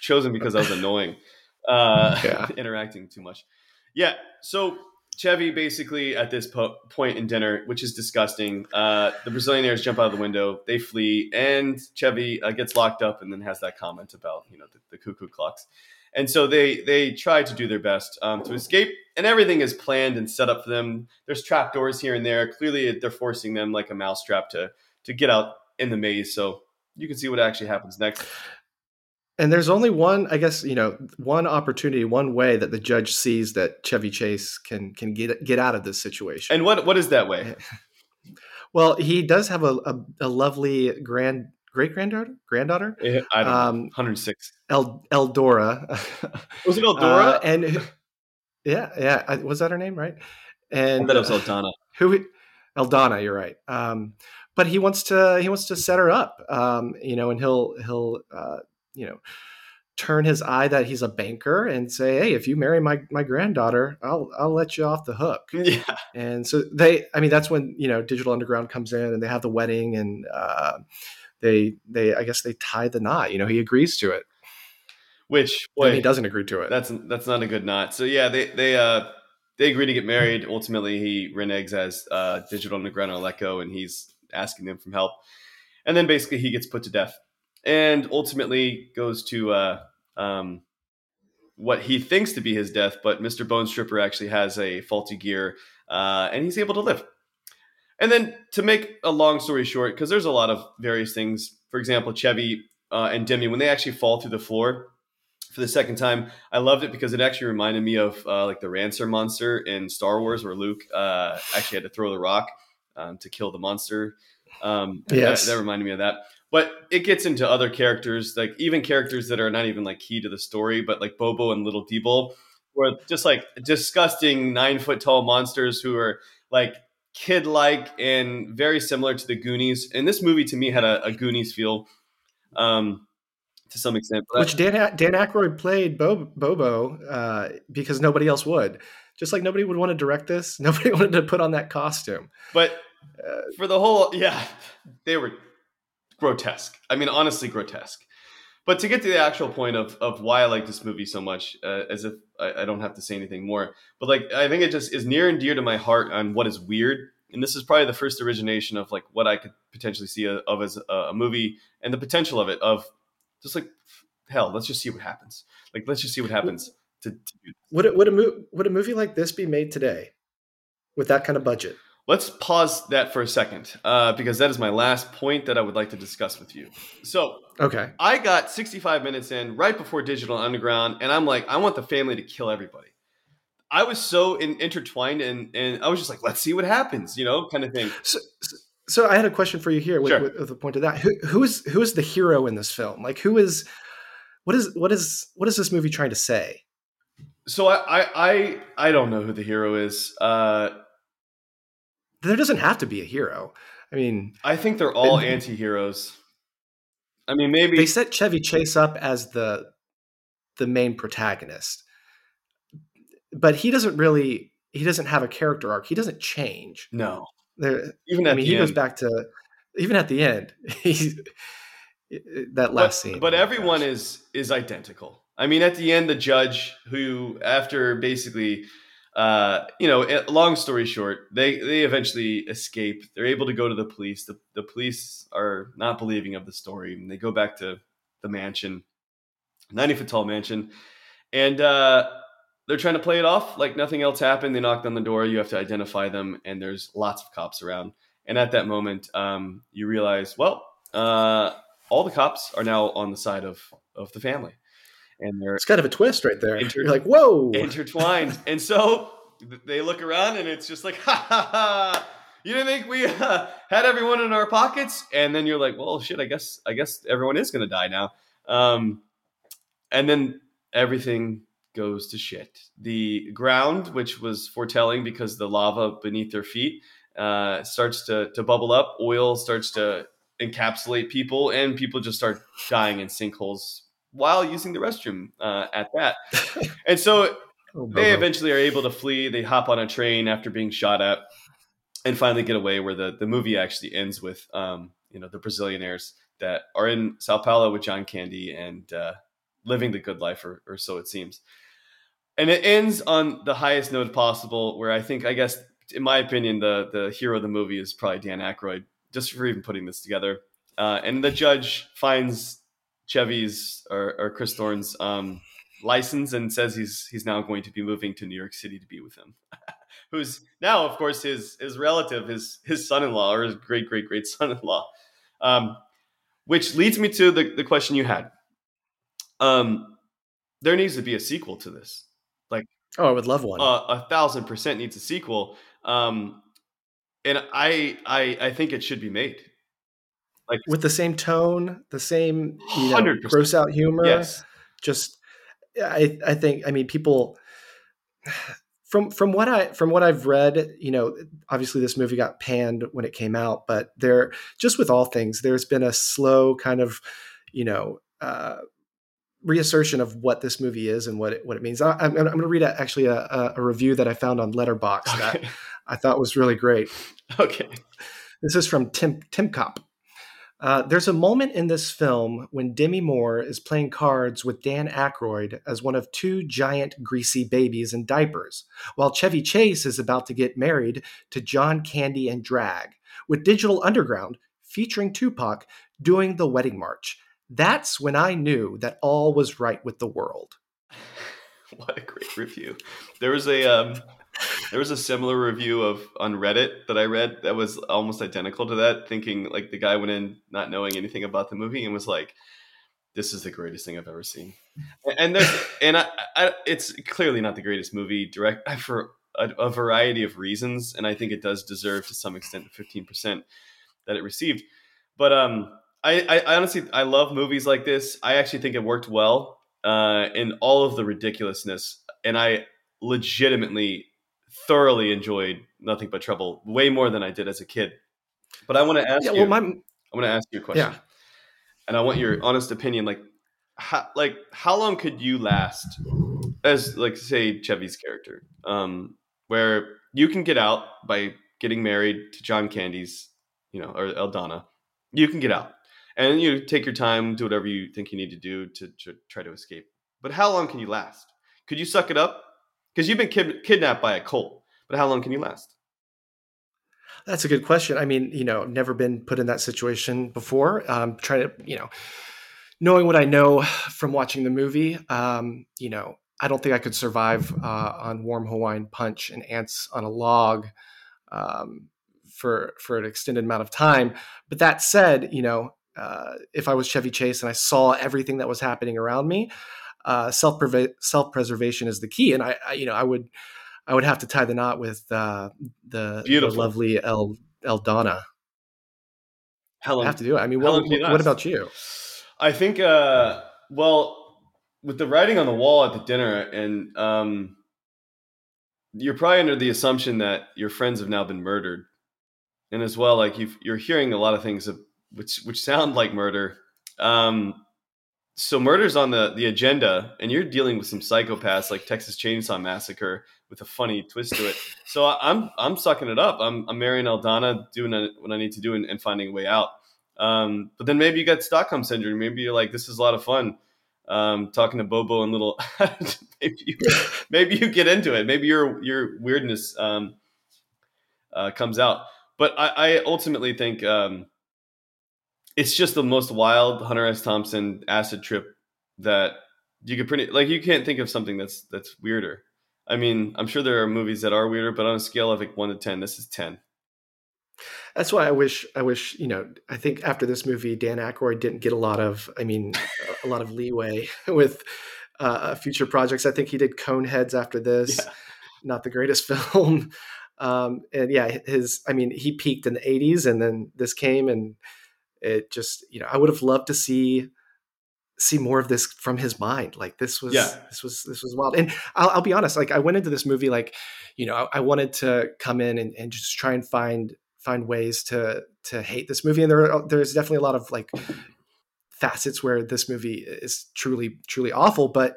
chosen because I was annoying, uh, Yeah. interacting too much. Yeah. So Chevy basically at this po- point in dinner, which is disgusting, uh, the Brazilianaires jump out of the window, they flee, and Chevy uh, gets locked up and then has that comment about you know the, the cuckoo clocks. And so they they try to do their best um, to escape, and everything is planned and set up for them. There's trap doors here and there. Clearly, they're forcing them like a mousetrap to to get out in the maze. So you can see what actually happens next. And there's only one, I guess, you know, one opportunity, one way that the judge sees that Chevy Chase can can get get out of this situation. And what what is that way? well, he does have a, a, a lovely grand great granddaughter, granddaughter, I don't know. Um, 106. El Eldora. Was it Eldora? Uh, and yeah, yeah, was that her name, right? I And bet it was Eldana. who Eldana, you're right. Um, but he wants to he wants to set her up, um, you know, and he'll he'll uh, you know turn his eye that he's a banker and say, hey, if you marry my my granddaughter, I'll I'll let you off the hook. Yeah. And so they, I mean, that's when you know Digital Underground comes in and they have the wedding and uh, they they I guess they tie the knot. You know, he agrees to it. Which Boy, he doesn't agree to it. That's that's not a good knot. So yeah, they they uh they agree to get married. Ultimately, he reneges as uh, Digital let go, and he's asking them for help. And then basically he gets put to death, and ultimately goes to uh, um, what he thinks to be his death. But Mister Bone Stripper actually has a faulty gear, uh, and he's able to live. And then to make a long story short, because there's a lot of various things. For example, Chevy uh, and Demi, when they actually fall through the floor for the second time, I loved it because it actually reminded me of uh, like the Rancor monster in Star Wars, where Luke uh, actually had to throw the rock um, to kill the monster. Um, that- Yes. that, reminded me of that. But it gets into other characters, like even characters that are not even like key to the story, but like Bobo and Little Debo, were just like disgusting nine foot tall monsters who are like kid like and very similar to the Goonies. And this movie to me had a, a Goonies feel um, to some extent. But Which Dan Dan Aykroyd played Bo- Bobo uh, because nobody else would. Just like nobody would want to direct this, nobody wanted to put on that costume. But Uh, for the whole, yeah, they were grotesque. I mean, honestly, grotesque. But to get to the actual point of of why I like this movie so much, uh, as if I, I don't have to say anything more, but like I think it just is near and dear to my heart on what is weird and this is probably the first origination of like what I could potentially see a, of as a, a movie and the potential of it of just like hell, let's just see what happens. Like let's just see what happens. To, to. Would it, would a mo- would a movie like this be made today with that kind of budget? Let's pause that for a second uh, because that is my last point that I would like to discuss with you. So Okay. I got 65 minutes in right before Digital Underground, and I'm like, I want the family to kill everybody. I was so in, intertwined, and and I was just like, let's see what happens, you know, kind of thing. So, so I had a question for you here with, Sure. with, with the point of that. Who, who is who is the hero in this film? Like, who is what is what is what is this movie trying to say? So I I I, I don't know who the hero is. Uh, There doesn't have to be a hero. I mean, I think they're all anti-heroes. I mean, maybe they set Chevy Chase up as the the main protagonist, but he doesn't really he doesn't have a character arc. He doesn't change. no. There, Even at I mean, he end. goes back to even at the end. He's that last but, scene. But everyone gosh. is is identical. I mean, at the end, the judge who, after basically, uh, you know, long story short, they they eventually escape. They're able to go to the police. The the police are not believing of the story, and they go back to the mansion, ninety foot tall mansion, and uh, they're trying to play it off like nothing else happened. They knocked on the door. You have to identify them, and there's lots of cops around. And at that moment, um, you realize, well, uh, all the cops are now on the side of of the family, and they're It's kind of a twist right there. Inter- You're like, whoa. intertwined. and so they look around, and it's just like, ha ha ha. You didn't think we uh, had everyone in our pockets, and then you're like, well, shit. I guess I guess everyone is gonna die now. Um, and then everything goes to shit. The ground, which was foretelling because the lava beneath their feet uh, starts to, to bubble up, oil starts to encapsulate people, and people just start dying in sinkholes while using the restroom uh, at that. and so Oh, they eventually are able to flee. They hop on a train after being shot at and finally get away where the, the movie actually ends with, um, you know, the Brazilianaires that are in Sao Paulo with John Candy and uh, living the good life, or, or so it seems. And it ends on the highest note possible, where I think, I guess, in my opinion, the the hero of the movie is probably Dan Aykroyd, just for even putting this together. Uh, and the judge finds Chevy's or, or Chris Thorne's um, license and says he's he's now going to be moving to New York City to be with him. Who's now, of course, his his relative, his his son-in-law or his great great great son-in-law. Um, which leads me to the, the question you had. Um, there needs to be a sequel to this. Like, oh, I would love one. Uh, a thousand percent needs a sequel. Um, and I, I I think it should be made. Like With the same tone, the same you know, gross out humor. yes, Just I I think I mean people from from what I from what I've read, you know, obviously this movie got panned when it came out, but there just with all things, there's been a slow kind of, you know, uh, reassertion of what this movie is and what it, what it means. I, I'm, I'm going to read a, actually a, a, a review that I found on Letterboxd that I thought was really great. okay. This is from Tim Tim Cop. Uh, there's a moment in this film when Demi Moore is playing cards with Dan Aykroyd as one of two giant greasy babies in diapers, while Chevy Chase is about to get married to John Candy and Drag, with Digital Underground featuring Tupac doing the wedding march. That's when I knew that all was right with the world. what a great review. There was a um, there was a similar review of on Reddit that I read that was almost identical to that, thinking like the guy went in not knowing anything about the movie and was like, "This is the greatest thing I've ever seen." And there's and I, I it's clearly not the greatest movie direct for a, a variety of reasons, and I think it does deserve to some extent the fifteen percent that it received. But um, I, I, honestly I love movies like this. I actually think it worked well uh, in all of the ridiculousness, and I legitimately thoroughly enjoyed Nothing But Trouble way more than I did as a kid. But I want to ask Yeah, you. well, my I want to ask you a question, yeah. and I want your honest opinion. Like, how, like how long could you last as like say Chevy's character, um, where you can get out by getting married to John Candy's, you know, or Eldana, you can get out and you take your time, do whatever you think you need to do to, to try to escape. But how long can you last? Could you suck it up? Because you've been kid- kidnapped by a cult. But how long can you last? That's a good question. I mean, you know, never been put in that situation before. Um, trying to, you know, knowing what I know from watching the movie, um, you know, I don't think I could survive uh, on warm Hawaiian punch and ants on a log um, for for an extended amount of time. But that said, you know, uh, if I was Chevy Chase and I saw everything that was happening around me, uh, self self preservation is the key. And I, I, you know, I would I would have to tie the knot with uh, the, the lovely El Eldana. Helen, I have to do it. I mean, what, what about you? I think, uh, well, with the writing on the wall at the dinner, and um, you're probably under the assumption that your friends have now been murdered, and as well, like you are hearing a lot of things which which sound like murder. Um, so murder's on the the agenda, and you're dealing with some psychopaths like Texas Chainsaw Massacre with a funny twist to it. So I'm I'm sucking it up. I'm I'm marrying Eldana, doing what I need to do, and, and finding a way out. Um, but then maybe you got Stockholm syndrome. Maybe you're like, this is a lot of fun. Um, talking to Bobo and little, maybe you, maybe you get into it. Maybe your your weirdness um, uh, comes out. But I, I ultimately think um, it's just the most wild Hunter S. Thompson acid trip that you could pretty like. You can't think of something that's that's weirder. I mean, I'm sure there are movies that are weirder, but on a scale of like one to ten, this is ten. That's why I wish I wish you know I think after this movie Dan Aykroyd didn't get a lot of I mean a lot of leeway with uh, future projects. I think he did Coneheads after this, yeah. not the greatest film. Um, and yeah, his I mean he peaked in the '80s, and then this came, and it just you know I would have loved to see see more of this from his mind. Like this was yeah. this was this was wild. And I'll, I'll, be honest, like I went into this movie like you know I, I wanted to come in and, and just try and find find ways to to hate this movie and there are, there's definitely a lot of like facets where this movie is truly truly awful but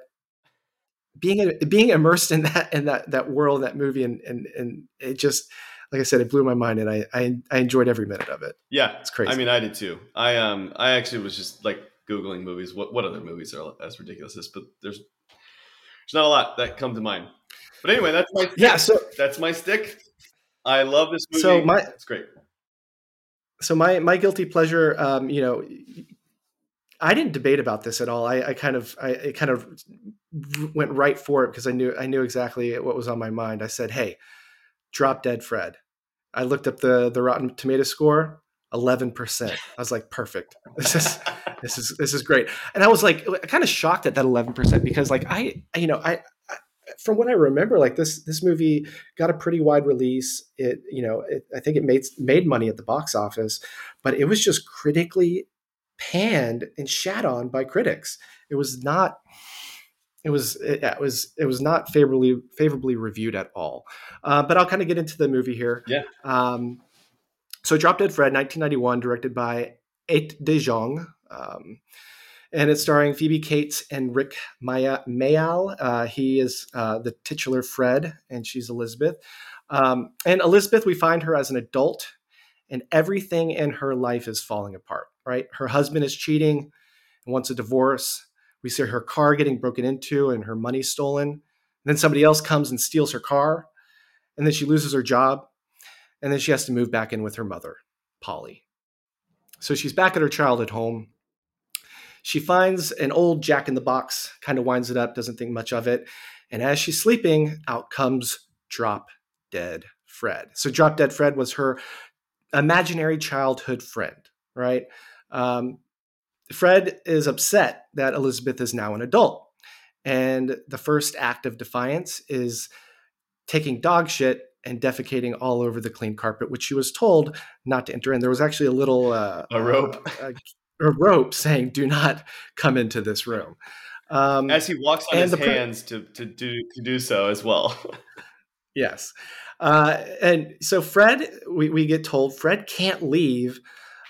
being being immersed in that in that that world that movie and and and it just like I said, it blew my mind, and I, I, I enjoyed every minute of it. Yeah, it's crazy. I mean, I did too. I um I actually was just like googling movies. What what other movies are as ridiculous as this? But there's there's not a lot that come to mind. But anyway, that's my stick. yeah. So that's my stick. I love this movie. So my it's great. So my my guilty pleasure, um, you know, I didn't debate about this at all. I, I kind of I, I, kind of went right for it because I knew I knew exactly what was on my mind. I said, "Hey, drop dead Fred." I looked up the the Rotten Tomato score, eleven percent. I was like, "Perfect. This is this is this is great." And I was like, kind of shocked at that eleven percent because like I you know I from what I remember, like this this movie got a pretty wide release. It you know it, I think it made made money at the box office, but it was just critically panned and shat on by critics. It was not. It was it, it was it was not favorably favorably reviewed at all. Uh, but I'll kind of get into the movie here. Yeah. Um, so Drop Dead Fred, 1991, directed by Ate De Jong. Um, and it's starring Phoebe Cates and Rik Mayall. Uh, he is uh, the titular Fred, and she's Elizabeth. Um, and Elizabeth, we find her as an adult, and everything in her life is falling apart. Right, her husband is cheating and wants a divorce. We see her car getting broken into and her money stolen. And then somebody else comes and steals her car, and then she loses her job, and then she has to move back in with her mother, Polly. So she's back at her childhood home she finds an old jack in the box, kind of winds it up, doesn't think much of it. And as she's sleeping, out comes Drop Dead Fred. So Drop Dead Fred was her imaginary childhood friend, right? Um, Fred is upset that Elizabeth is now an adult. And the first act of defiance is taking dog shit and defecating all over the clean carpet, which she was told not to enter in. There was actually a little uh, a rope, uh, a rope saying, "Do not come into this room." Um, as he walks on his hands to to do to do so as well. yes, uh, and so Fred, we, we get told Fred can't leave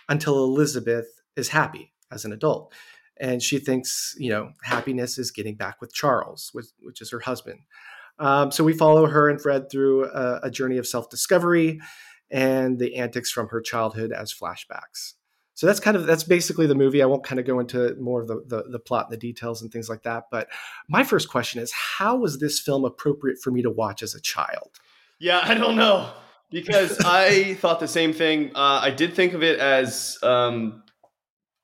until Elizabeth is happy as an adult, and she thinks you know happiness is getting back with Charles, which, which is her husband. Um, so we follow her and Fred through a, a journey of self discovery and the antics from her childhood as flashbacks so that's kind of that's basically the movie i won't kind of go into more of the, the, the plot and the details and things like that but my first question is how was this film appropriate for me to watch as a child yeah i don't know because I thought the same thing. Uh, I did think of it as um,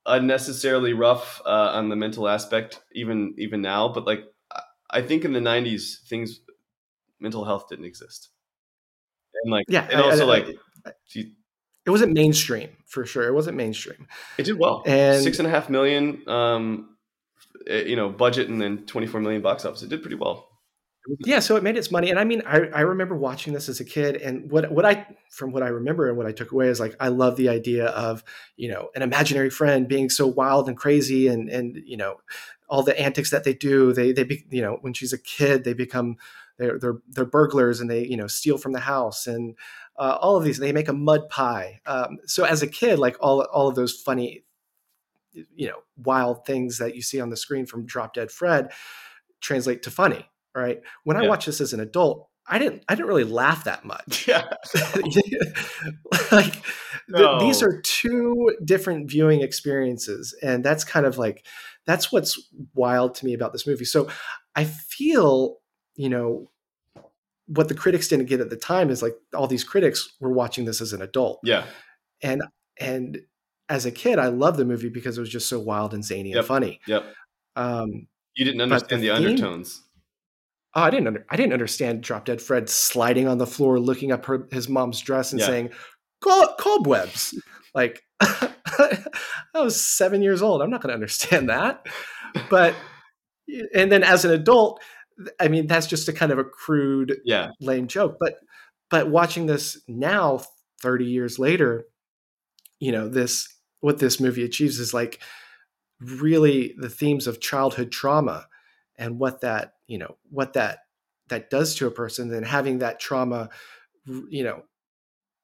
unnecessarily rough uh, on the mental aspect, even even now. But like, I- I think in the '90s, things mental health didn't exist, and like, Yeah, and I- also I- like, she- It wasn't mainstream for sure. It wasn't mainstream. it did well. And- Six and a half million, um, eh, you know, budget, and then 24 million box office. It did pretty well. Yeah, so it made its money, and I mean, I, I remember watching this as a kid, and what what I from what I remember and what I took away is like I love the idea of you know an imaginary friend being so wild and crazy, and and you know all the antics that they do. They they be, you know when she's a kid, they become they're they're they're burglars and they you know steal from the house and uh, all of these. They make a mud pie. Um, so as a kid, like all all of those funny you know wild things that you see on the screen from Drop Dead Fred translate to funny right when i watch this as an adult i didn't i didn't really laugh that much Yeah. like th- these are two different viewing experiences and that's kind of like that's what's wild to me about this movie so i feel you know what the critics didn't get at the time is like all these critics were watching this as an adult Yeah. and and as a kid i loved the movie because it was just so wild and zany Yep. and funny Yep. um You didn't understand the the, undertones. Oh, I didn't. Under, I didn't understand Drop Dead Fred sliding on the floor, looking up her, his mom's dress, and Yeah. saying, "Cob- "Cobwebs." like, I was seven years old. I'm not going to understand that. But, and then as an adult, I mean, that's just a kind of a crude, Yeah. lame joke. But, but watching this now, 30 years later, you know, this what this movie achieves is like really the themes of childhood trauma and what that you know what that that does to a person and having that trauma you know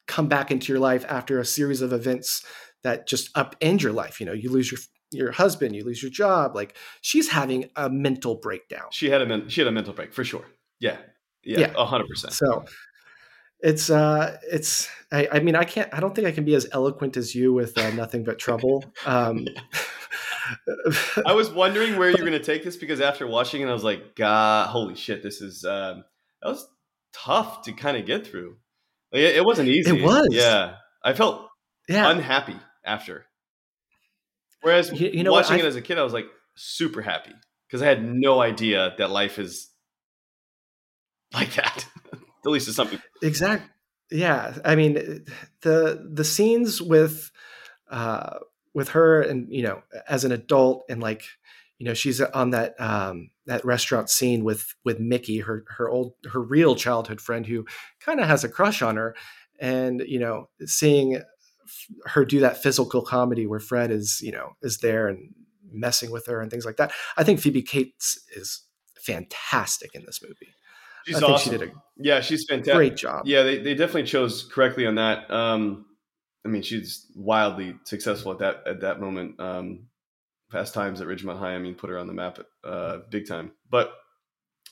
come back into your life after a series of events that just upend your life you know you lose your your husband you lose your job like she's having a mental breakdown She had a men- she had a mental break for sure. Yeah. Yeah. Yeah. A hundred percent. so it's uh it's I, I mean i can't i don't think i can be as eloquent as you with uh, nothing but trouble um I was wondering where you're going to take this because after watching it, I was like, God, holy shit, this is um, that was tough to kind of get through. Like, it, it wasn't easy. It was. Yeah, I felt yeah unhappy after. Whereas You- you know watching it as a kid, I was like super happy because I had no idea that life is like that. At least it's something. Exactly. Yeah, I mean the the scenes with uh, with her and you know as an adult and like you know she's on that um, that restaurant scene with with Mickey, her her old her real childhood friend who kind of has a crush on her, and you know seeing her do that physical comedy where Fred is you know is there and messing with her and things like that. I think Phoebe Cates is fantastic in this movie. She's I think awesome. she did a yeah, she's fantastic. great job. Yeah, they, they definitely chose correctly on that. Um, I mean, she's wildly successful at that at that moment. Um, Fast Times at Ridgemont High, I mean, put her on the map uh, big time. But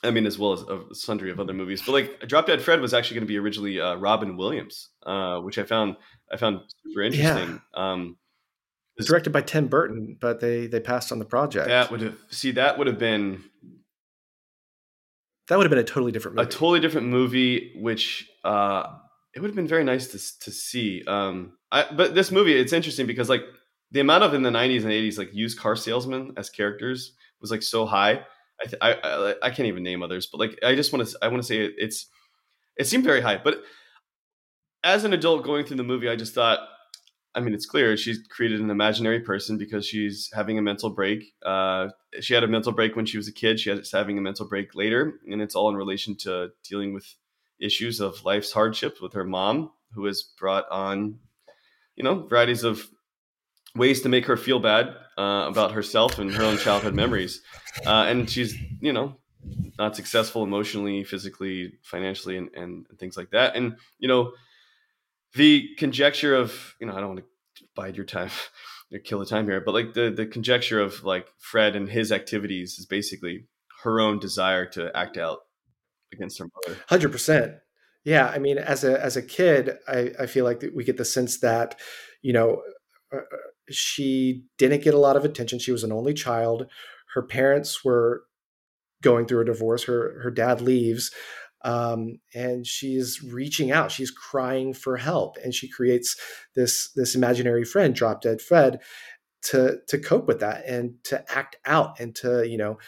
I mean, as well as a sundry of other movies. But like, Drop Dead Fred was actually going to be originally uh, Robin Williams, uh, which I found I found super interesting. Um, It's directed by Tim Burton, but they they passed on the project. that would have see that would have been that would have been a totally different movie. a totally different movie, which uh, it would have been very nice to to see. Um, I, but this movie, it's interesting because like the amount of in the '90s and '80s like used car salesmen as characters was like so high. I th- I, I I can't even name others, but like I just want to I want to say it, it's it seemed very high. But as an adult going through the movie, I just thought. I mean, it's clear she's created an imaginary person because she's having a mental break. Uh, she had a mental break when she was a kid. She's having a mental break later, and it's all in relation to dealing with issues of life's hardships with her mom, who has brought on, you know, varieties of ways to make her feel bad uh, about herself and her own childhood memories. Uh, and she's, you know, not successful emotionally, physically, financially, and, and, and things like that. And you know, the conjecture of, you know, I don't want to bide your time. or Kill the time here, but like the the conjecture of like Fred and his activities is basically her own desire to act out against her mother. Hundred percent. Yeah, I mean, as a as a kid, I, I feel like we get the sense that, you know, uh, she didn't get a lot of attention. She was an only child. Her parents were going through a divorce. Her her dad leaves, um, and she's reaching out. She's crying for help and she creates this this imaginary friend drop dead fred to to cope with that and to act out and to you know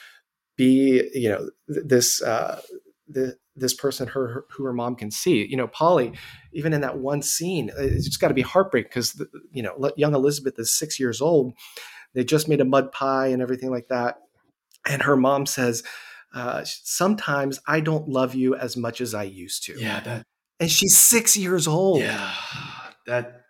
be you know th- this uh the, this person her, her who her mom can see. You know polly even in that one scene it's just got to be heartbreaking because you know young elizabeth is six years old. They just made a mud pie and everything like that and her mom says uh, sometimes i don't love you as much as i used to Yeah, that. and she's six years old Yeah, that.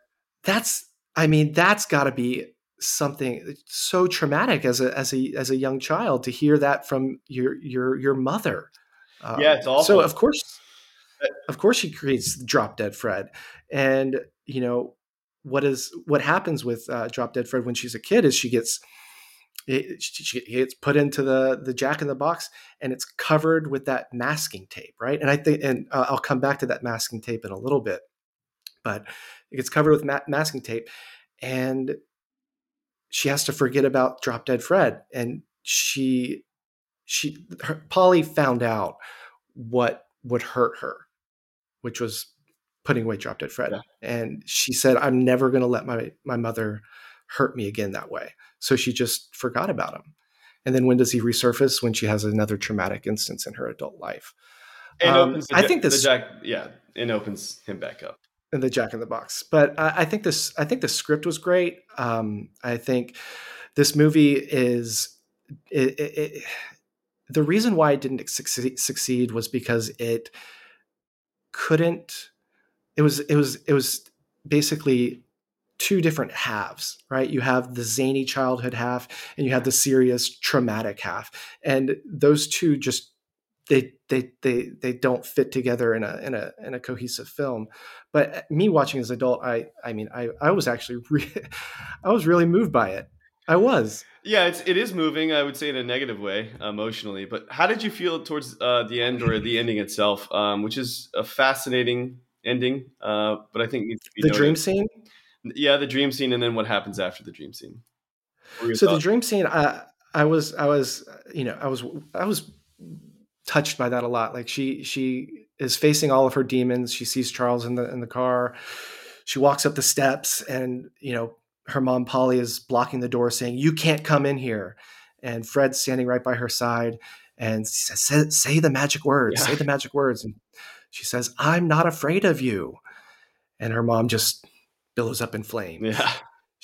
that's i mean that's got to be something so traumatic as a as a as a young child to hear that from your your your mother Um, Yeah, it's awful. so of course of course she creates drop dead fred and you know what is what happens with uh, drop dead fred when she's a kid is she gets it, she gets put into the the jack in the box and it's covered with that masking tape right and i think and uh, i'll come back to that masking tape in a little bit but it gets covered with ma- masking tape and she has to forget about drop dead fred and she she her, polly found out what would hurt her which was putting away drop dead fred Yeah. and she said i'm never going to let my my mother hurt me again that way so she just forgot about him and then when does he resurface when she has another traumatic instance in her adult life And Um, opens the I think the this- Jack. Yeah, and opens him back up. in the Jack in the Box. But I, I think this I think the script was great. Um, I think this movie is it, it, it, the reason why it didn't succeed, succeed was because it couldn't. It was it was it was basically two different halves, right? You have the zany childhood half, and you have the serious traumatic half, and those two just they they they they don't fit together in a in a in a cohesive film but me watching as an adult i i mean i i was actually re- i was really moved by it i was Yeah, it's it is moving. I would say in a negative way, emotionally. But how did you feel towards uh, the end or the ending itself, um, which is a fascinating ending? Uh, but I think needs to be the noted. dream scene Yeah, the dream scene, and then what happens after the dream scene. What were your so the dream scene i i was i was you know i was i was touched by that a lot. Like she she is facing all of her demons. She sees charles in the in the car. She walks up the steps and you know her mom polly is blocking the door saying you can't come in here. And fred's standing right by her side and says, say, say the magic words Yeah. say the magic words. And she says i'm not afraid of you. And her mom just billows up in flames yeah,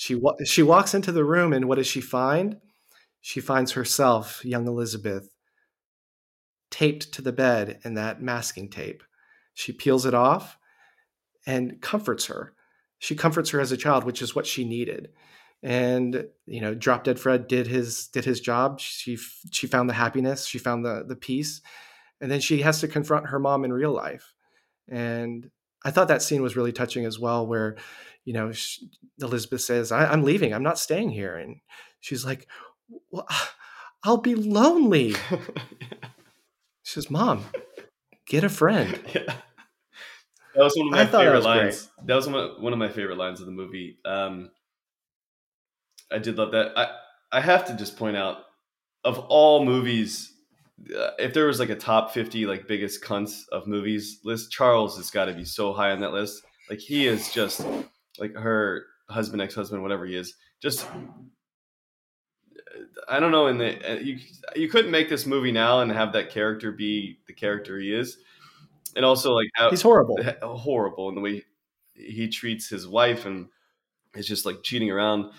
she wa- she walks into the room and what does she find? She finds herself, young Elizabeth, taped to the bed in that masking tape. She peels it off and comforts her. She comforts her as a child, which is what she needed. And you know, Drop Dead Fred did his did his job. She she found the happiness, she found the the peace, and then she has to confront her mom in real life. And I thought that scene was really touching as well, where you know sh Elizabeth says, I, "I'm leaving. I'm not staying here," and she's like, well, "I'll be lonely." She says, "Mom, get a friend." yeah. That was one of my I thought that favorite was great. lines. That was one of, one of my favorite lines of the movie. Um, I did love that. I I have to just point out of all movies, uh, if there was like a top fifty like biggest cunts of movies list, Charles has got to be so high on that list. Like he is just like her husband, ex husband, whatever he is. Just I don't know. In the uh, you you couldn't make this movie now and have that character be the character he is, and also like how, He's horrible. horrible in the way he treats his wife and it's just like cheating around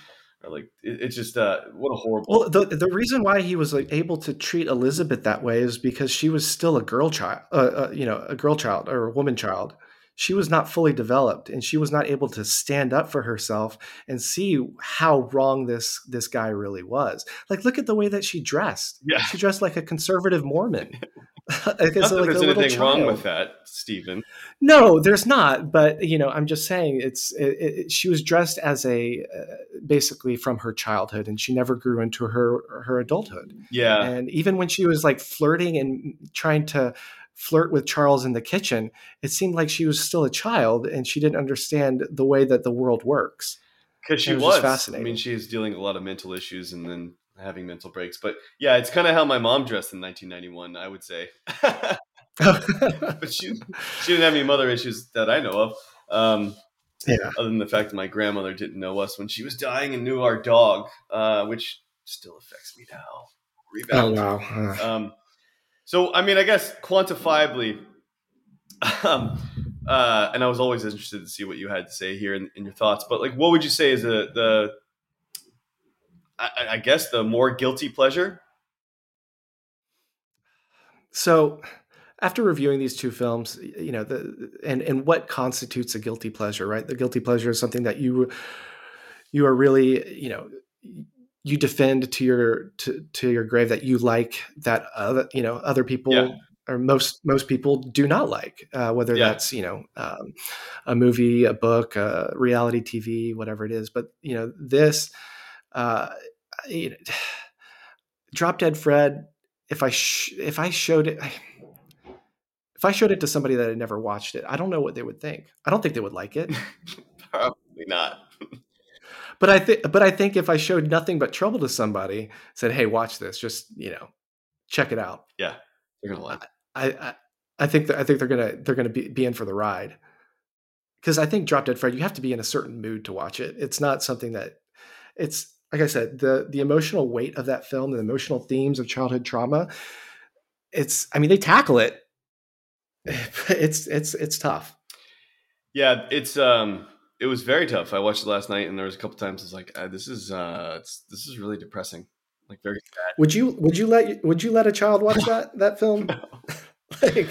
like it, it's just uh what a horrible Well, the the reason why he was like able to treat Elizabeth that way is because she was still a girl child, uh, uh, you know, a girl child or a woman child. She was not fully developed, and she was not able to stand up for herself and see how wrong this this guy really was. Like, look at the way that she dressed. Yeah. she dressed like a conservative Mormon. like, not that like there's anything wrong with that stephen No, there's not. But you know, I'm just saying it's it, it, she was dressed as a uh, basically from her childhood, and she never grew into her her adulthood. yeah And even when she was like flirting and trying to flirt with Charles in the kitchen, it seemed like she was still a child and she didn't understand the way that the world works. because she was was, just i fascinating. mean she's dealing a lot of mental issues and then having mental breaks but yeah it's kind of how my mom dressed in 1991 i would say but she she didn't have any mother issues that I know of. Um, yeah. other than the fact that my grandmother didn't know us when she was dying and knew our dog, uh, which still affects me now. Oh wow. Uh, Um, so, I mean, I guess quantifiably, um, uh, and I was always interested to see what you had to say here in, in your thoughts. But like, what would you say is the the I, I guess the more guilty pleasure? So, after reviewing these two films, you know, the and and what constitutes a guilty pleasure, right? The guilty pleasure is something that you you are really, you know, you defend to your to, to your grave that you like that other you know other people Yeah. or most most people do not like uh, whether Yeah. that's you know um, a movie a book a reality tv whatever it is but you know this uh, you know, drop dead fred if i sh- if i showed it if i showed it to somebody that had never watched it i don't know what they would think i don't think they would like it Probably not. But I think, but I think if I showed nothing but trouble to somebody, said, "Hey, watch this. Just you know, check it out." Yeah, you're gonna like. I, I, I think that I think they're gonna they're gonna be, be in for the ride. Because I think Drop Dead Fred, you have to be in a certain mood to watch it. It's not something that it's like I said, the the emotional weight of that film, the emotional themes of childhood trauma. It's, I mean, they tackle it. It's it's it's tough. Yeah, it's um, it was very tough. I watched it last night, and there was a couple times I was like, uh, "This is uh, it's, this is really depressing." Like very sad. Would you would you let would you let a child watch that that film? like,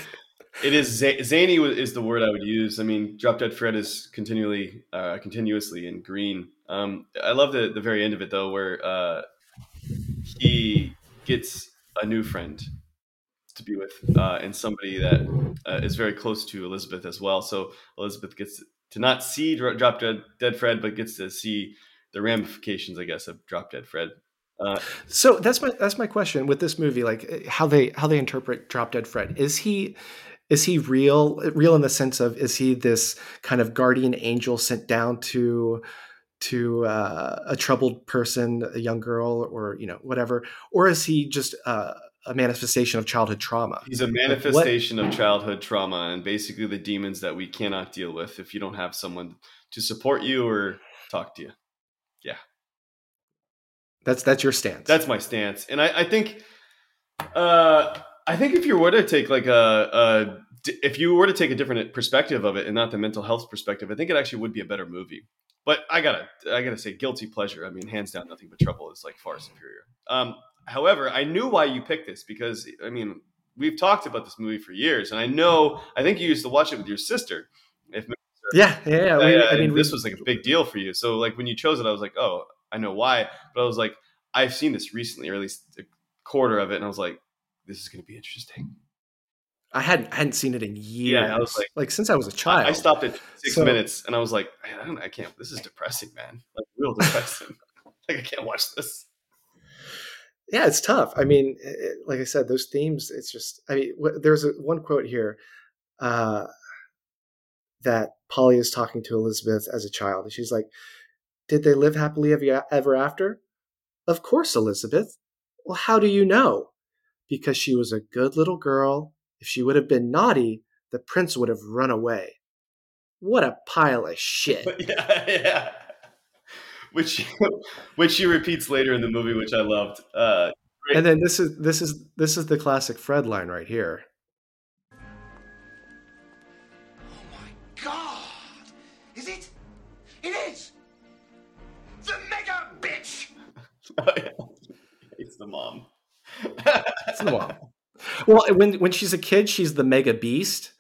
It is za- zany is the word I would use. I mean, Drop Dead Fred is continually, uh, continuously in green. Um, I love the the very end of it though, where uh, he gets a new friend to be with, uh, and somebody that uh, is very close to Elizabeth as well. So Elizabeth gets to not see Drop Dead, Dead Fred, but gets to see the ramifications, I guess, of Drop Dead Fred. Uh, So that's my that's my question with this movie, like how they how they interpret Drop Dead Fred. Is he is he real real in the sense of is he this kind of guardian angel sent down to to uh, a troubled person, a young girl, or you know whatever, or is he just uh, a manifestation of childhood trauma? He's a manifestation of childhood trauma and basically the demons that we cannot deal with if you don't have someone to support you or talk to you. Yeah. That's that's your stance. That's my stance. And I, I think, uh, I think if you were to take like a, a, if you were to take a different perspective of it and not the mental health perspective, I think it actually would be a better movie. But I gotta, I gotta say, guilty pleasure. I mean, hands down, nothing but trouble is like far superior. Um, however, I knew why you picked this because I mean, we've talked about this movie for years, and I know, I think you used to watch it with your sister. If yeah, yeah. yeah. We- yeah, I mean, this was like a big deal for you. So like when you chose it, I was like, oh, I know why. But I was like, I've seen this recently, or at least a quarter of it, and I was like, this is going to be interesting. I hadn't I hadn't seen it in years. Yeah, I was like- like since I was a child. I stopped at six So- minutes, and I was like, I, don't, I can't. This is depressing, man. Like real depressing. like I can't watch this. Yeah it's tough. I mean it, like i said those themes it's just i mean wh- there's a, one quote here uh, that polly is talking to elizabeth as a child and she's like did they live happily ever, ever after? Of course elizabeth. Well how do you know? Because she was a good little girl. If she would have been naughty the prince would have run away. What a pile of shit. Yeah, yeah. Which she, which she repeats later in the movie, which I loved. Uh, and then this is this is this is the classic fred line right here Oh my God! Is it? It is! The mega bitch! it's the mom. It's the mom. Well, when when she's a kid, she's the mega beast.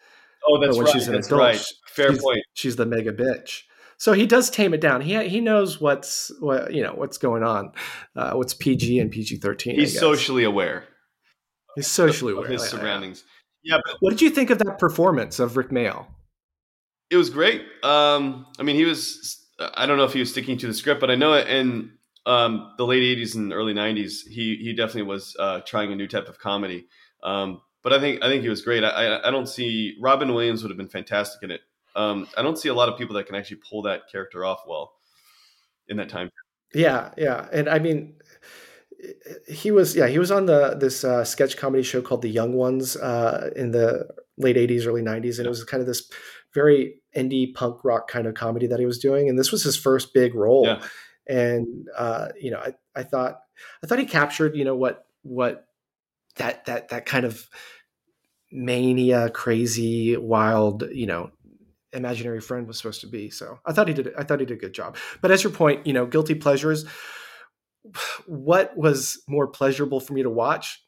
Oh, that's but when right. she's an that's adult, right. Fair she's, point. She's the mega bitch. So he does tame it down. He he knows what's what you know what's going on, uh, what's PG and PG thirteen. He's socially aware he's socially of aware his Yeah, yeah. surroundings. Yeah, but What did you think of that performance of Rik Mayall? it was great. Um, I mean, he was. I don't know if he was sticking to the script, but I know in um, the late '80s and early '90s, he he definitely was uh, trying a new type of comedy. Um, but I think I think he was great. I, I I don't see Robin Williams would have been fantastic in it. Um, I don't see a lot of people that can actually pull that character off well in that time. Yeah, yeah, and I mean, he was yeah he was on the this uh, sketch comedy show called The Young Ones uh, in the late '80s, early '90s, and it was kind of this very indie punk rock kind of comedy that he was doing, and this was his first big role. Yeah. And uh, you know, I, I thought I thought he captured you know what what that that that kind of mania, crazy, wild, you know, imaginary friend was supposed to be. So I thought he did. I thought he did a good job. But as your point, you know, guilty pleasures. What was more pleasurable for me to watch?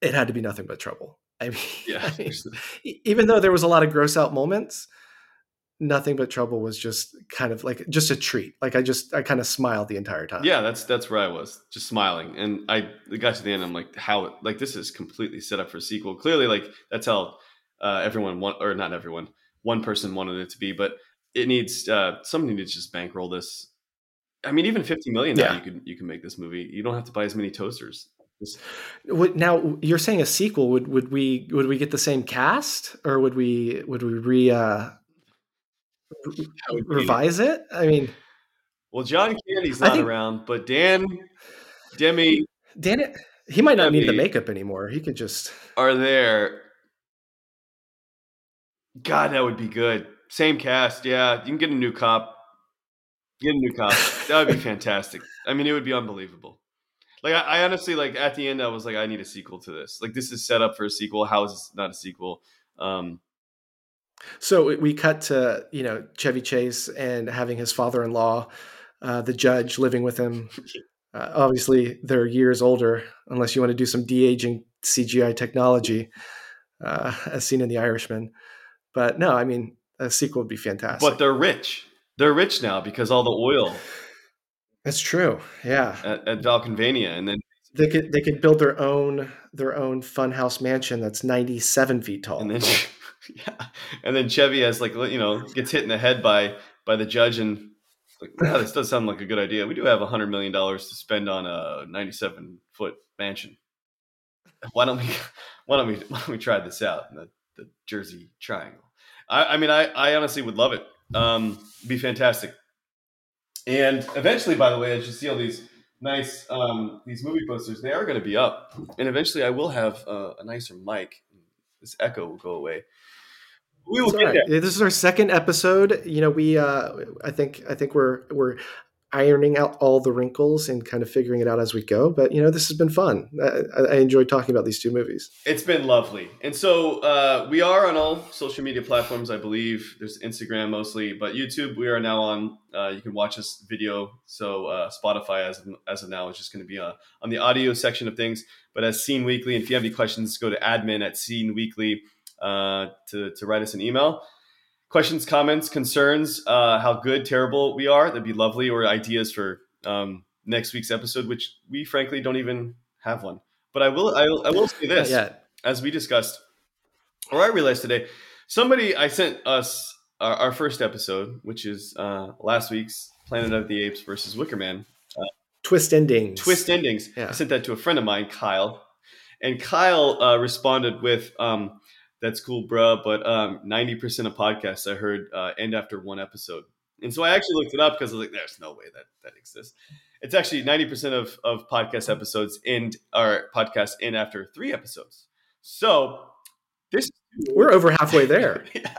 It had to be nothing but trouble. I mean, Yeah. I mean, even though there was a lot of gross out moments, nothing but trouble was just kind of like just a treat. Like I just I kind of smiled the entire time. Yeah, that's that's where I was, just smiling. And I got to the end. I'm like, how? Like this is completely set up for a sequel. Clearly, like that's how uh, everyone want, or not everyone, one person wanted it to be. But it needs uh, somebody needs to just bankroll this. I mean, even 50 million now, Yeah. you can you can make this movie. You don't have to buy as many toasters. Just- now you're saying a sequel. Would would we would we get the same cast or would we would we re uh, revise it? I mean, Well, John Candy's not think- around, but Dan, Demi Dan, he might not need the makeup anymore. He could just are there. God, that would be good. Same cast, yeah. You can get a new cop. Get a new cop. That would be fantastic. I mean, it would be unbelievable. Like, I, I honestly, like, at the end, I was like, I need a sequel to this. Like, this is set up for a sequel. How is this not a sequel? Um, So we- cut to you know Chevy Chase and having his father-in-law, uh, the judge, living with him. Uh, obviously, they're years older, unless you want to do some de aging CGI technology, uh, as seen in The Irishman. But no, I mean a sequel would be fantastic. but they're rich. They're rich now because all the oil That's true. Yeah, at, at Valkenvania. And then, they could they could build their own their own funhouse mansion that's 97 feet tall. and then, yeah. And then Chevy has, like, you know, gets hit in the head by, by the judge and, like, wow, this does sound like a good idea. We do have a hundred million dollars to spend on a ninety-seven foot mansion. Why don't we? Why don't we? Why don't we try this out in the, the Jersey Triangle? I, I mean, I, I honestly would love it. Um, be fantastic. And eventually, by the way, as you see all these nice um, these movie posters, they are going to be up. And eventually, I will have uh, a nicer mic. This echo will go away. We will get right. there. This is our second episode. You know, we uh, I think I think we're we're ironing out all the wrinkles and kind of figuring it out as we go. But you know, this has been fun. I, I enjoyed talking about these two movies. It's been lovely. And so uh, we are on all social media platforms, I believe. There's Instagram mostly, but YouTube we are now on. Uh, you can watch this video. So uh, Spotify as of, as of now is just going to be uh, on the audio section of things. But as Scene Weekly, and if you have any questions, go to admin at Scene Weekly uh, to, to write us an email. Questions, comments, concerns, uh, how good, terrible we are, that'd be lovely, or ideas for um, next week's episode, which we frankly don't even have one. But I will, I, will- I will say this Yeah, as we discussed, or I realized today, somebody I sent us our, our first episode, which is uh, last week's Planet of the Apes versus Wicker Man twist endings. twist endings. Yeah. I sent that to a friend of mine, Kyle, and Kyle uh, responded with, um, "That's cool, bruh, but um, ninety percent of podcasts I heard uh, end after one episode." And so I actually looked it up because I was like, "There's no way that that exists." It's actually ninety percent of of podcast episodes end or podcasts end after three episodes. So this We're over halfway there. Yeah.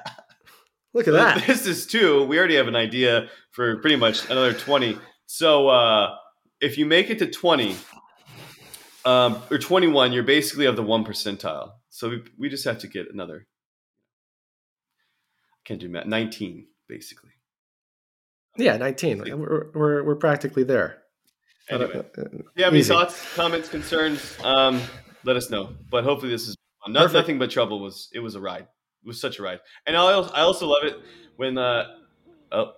Look at that. This is two. We already have an idea for pretty much another 20. So uh, if you make it to 20 um, or 21, you're basically of the one percentile. So we, we just have to get another. I can't do math. 19, basically. Yeah, 19. We're we're, we're practically there. Anyway, Uh, if you have any easy. thoughts, comments, concerns, um, let us know. But hopefully this is fun. No, nothing but trouble was it was a ride. It was such a ride. And I also, I also love it when uh, oh,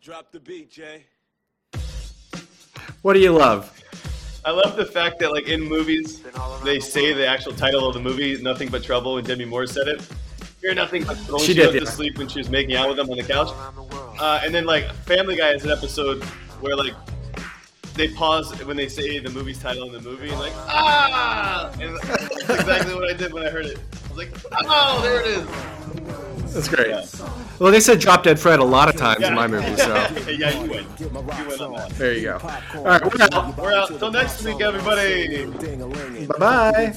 Drop the beat, Jay. What do you love? I love the fact that like in movies Been all around they say the actual title of the movie, "Nothing But Trouble," and Demi Moore said it. You're nothing but trouble. She She, did, yeah. to sleep when she was making out with him on the couch. All around the world. Uh, and then like Family Guy has an episode where like they pause when they say the movie's title in the movie and like ah, and that's exactly what I did when I heard it. I was like, oh, there it is. That's great. Yeah. Well, they said Drop Dead Fred a lot of times in my movie, so yeah, you win. You win on that. there you go. All right, we're out. We're out. Till next week, everybody. Bye bye.